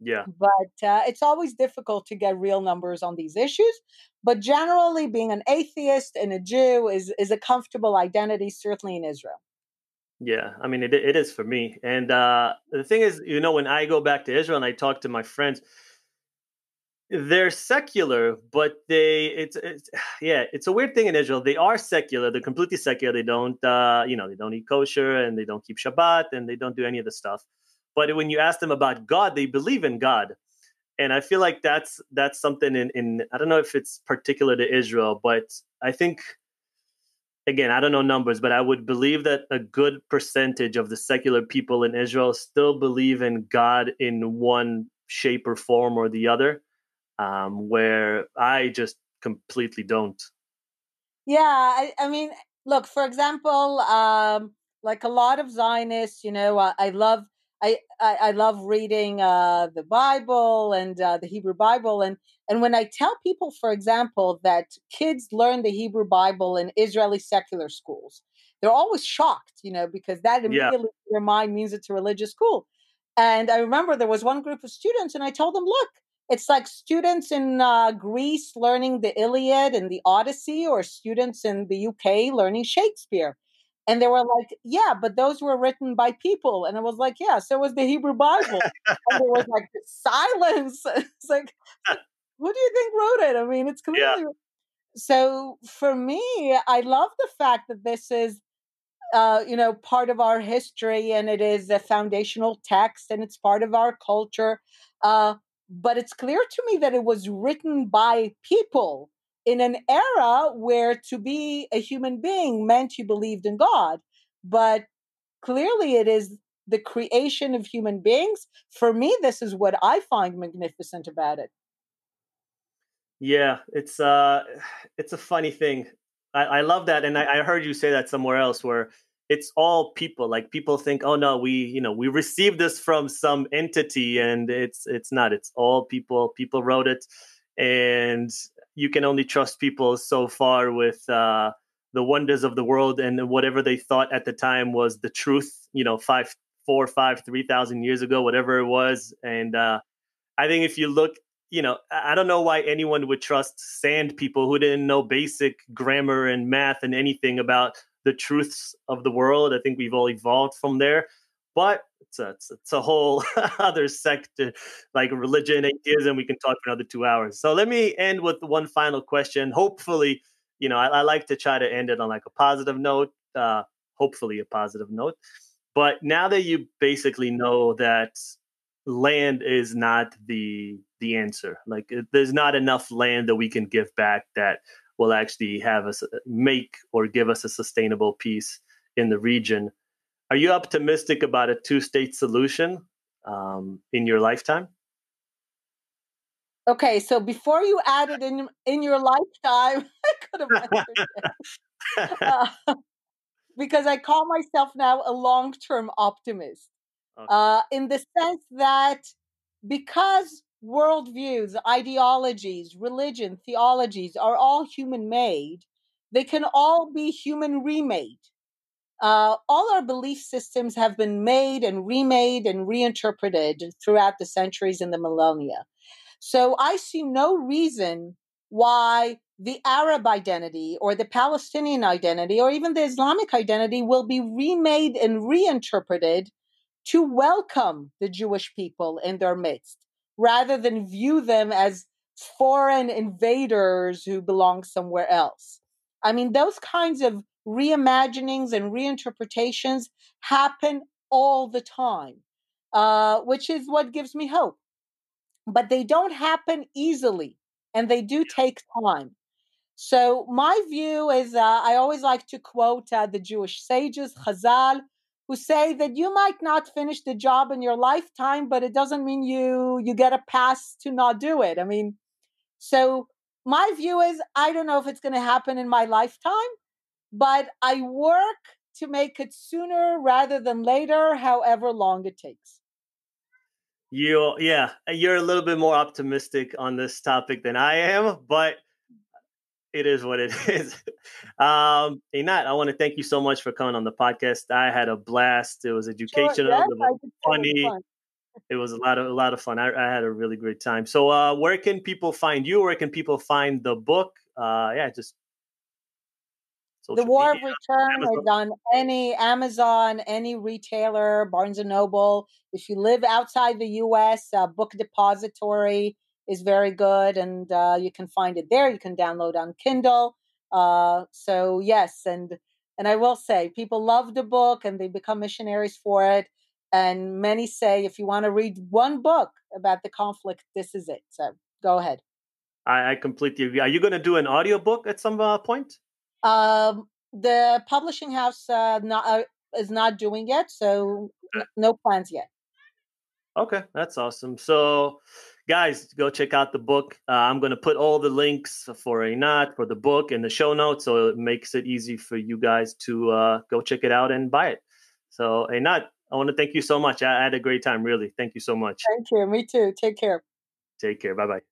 Speaker 1: Yeah.
Speaker 3: But uh, it's always difficult to get real numbers on these issues. But generally, being an atheist and a Jew is, is a comfortable identity, certainly in Israel.
Speaker 1: Yeah, I mean, it, it is for me. And uh, the thing is, you know, when I go back to Israel and I talk to my friends, they're secular, but they it's, it's [sighs] yeah, it's a weird thing in Israel. They are secular. They're completely secular. They don't uh, you know, they don't eat kosher and they don't keep Shabbat and they don't do any of the stuff. But when you ask them about God, they believe in God. And I feel like that's that's something in, in I don't know if it's particular to Israel, but I think again, I don't know numbers, but I would believe that a good percentage of the secular people in Israel still believe in God in one shape or form or the other, um, where I just completely don't.
Speaker 3: Yeah, I, I mean, look, for example, um, like a lot of Zionists, you know, I, I love I, I, I love reading uh, the Bible and uh, the Hebrew Bible, and and when I tell people, for example, that kids learn the Hebrew Bible in Israeli secular schools, they're always shocked, you know, because that immediately yeah. their mind means it's a religious school. And I remember there was one group of students, and I told them, look, it's like students in uh, Greece learning the Iliad and the Odyssey, or students in the UK learning Shakespeare. And they were like, yeah, but those were written by people. And I was like, yeah, so was the Hebrew Bible. and there was like silence. [laughs] it's like, who do you think wrote it? I mean, it's clearly. Yeah. So for me, I love the fact that this is, uh, you know, part of our history and it is a foundational text and it's part of our culture. Uh, but it's clear to me that it was written by people in an era where to be a human being meant you believed in God. But clearly, it is the creation of human beings. For me, this is what I find magnificent about it.
Speaker 1: Yeah, it's uh, it's a funny thing. I, I love that, and I, I heard you say that somewhere else where it's all people like people think oh no we you know we received this from some entity and it's it's not it's all people people wrote it and you can only trust people so far with uh, the wonders of the world and whatever they thought at the time was the truth. You know, five, four, five, three thousand years ago, whatever it was. And uh, I think if you look, you know, I don't know why anyone would trust sand people who didn't know basic grammar and math and anything about the truths of the world. I think we've all evolved from there but it's a, it's, it's a whole [laughs] other sector like religion atheism we can talk for another two hours. So let me end with one final question. Hopefully you know i, I like to try to end it on like a positive note uh, hopefully a positive note. But now that you basically know that land is not the the answer like there's not enough land that we can give back that will actually have us make or give us a sustainable peace in the region are you optimistic about a two state solution um, in your lifetime?
Speaker 3: Okay, so before you added in in your lifetime, [laughs] I could have [laughs] uh, because I call myself now a long term optimist, okay. uh, in the sense that because worldviews, ideologies, religion, theologies are all human made, they can all be human remade. Uh, all our belief systems have been made and remade and reinterpreted throughout the centuries and the millennia. So I see no reason why the Arab identity or the Palestinian identity or even the Islamic identity will be remade and reinterpreted to welcome the Jewish people in their midst rather than view them as foreign invaders who belong somewhere else. I mean, those kinds of reimaginings and reinterpretations happen all the time, uh, which is what gives me hope. But they don't happen easily and they do take time. So, my view is uh, I always like to quote uh, the Jewish sages, Chazal, who say that you might not finish the job in your lifetime, but it doesn't mean you you get a pass to not do it. I mean, so my view is I don't know if it's going to happen in my lifetime, but I work to make it sooner rather than later, however long it takes.
Speaker 1: You, yeah, you're a little bit more optimistic on this topic than I am, but it is what it [laughs] is. Um, Einat, I want to thank you so much for coming on the podcast. I had a blast. It was educational,
Speaker 3: Sure, yes,
Speaker 1: it was funny.
Speaker 3: fun.
Speaker 1: It was a lot of a lot of fun. I, I had a really great time. So, uh, where can people find you? Where can people find the book? Uh, yeah, just
Speaker 3: The War
Speaker 1: media.
Speaker 3: of Return
Speaker 1: Amazon.
Speaker 3: is on any Amazon, any retailer, Barnes and Noble. If you live outside the U.S., uh, Book Depository is very good, and uh, you can find it there. You can download on Kindle. Uh, so yes, and and I will say, people love the book, and they become missionaries for it. And many say, if you want to read one book about the conflict, this is it. So go ahead.
Speaker 1: I, I completely agree. Are you going to do an audiobook at some uh, point?
Speaker 3: Um, the publishing house uh, not, uh, is not doing yet, so n- no plans yet.
Speaker 1: Okay, that's awesome. So, guys, go check out the book. Uh, I'm going to put all the links for Einat for the book in the show notes, so it makes it easy for you guys to uh, go check it out and buy it. So, Einat, I want to thank you so much. I I had a great time, really. Thank you so much.
Speaker 3: Thank you. Me too. Take care.
Speaker 1: Take care. Bye bye.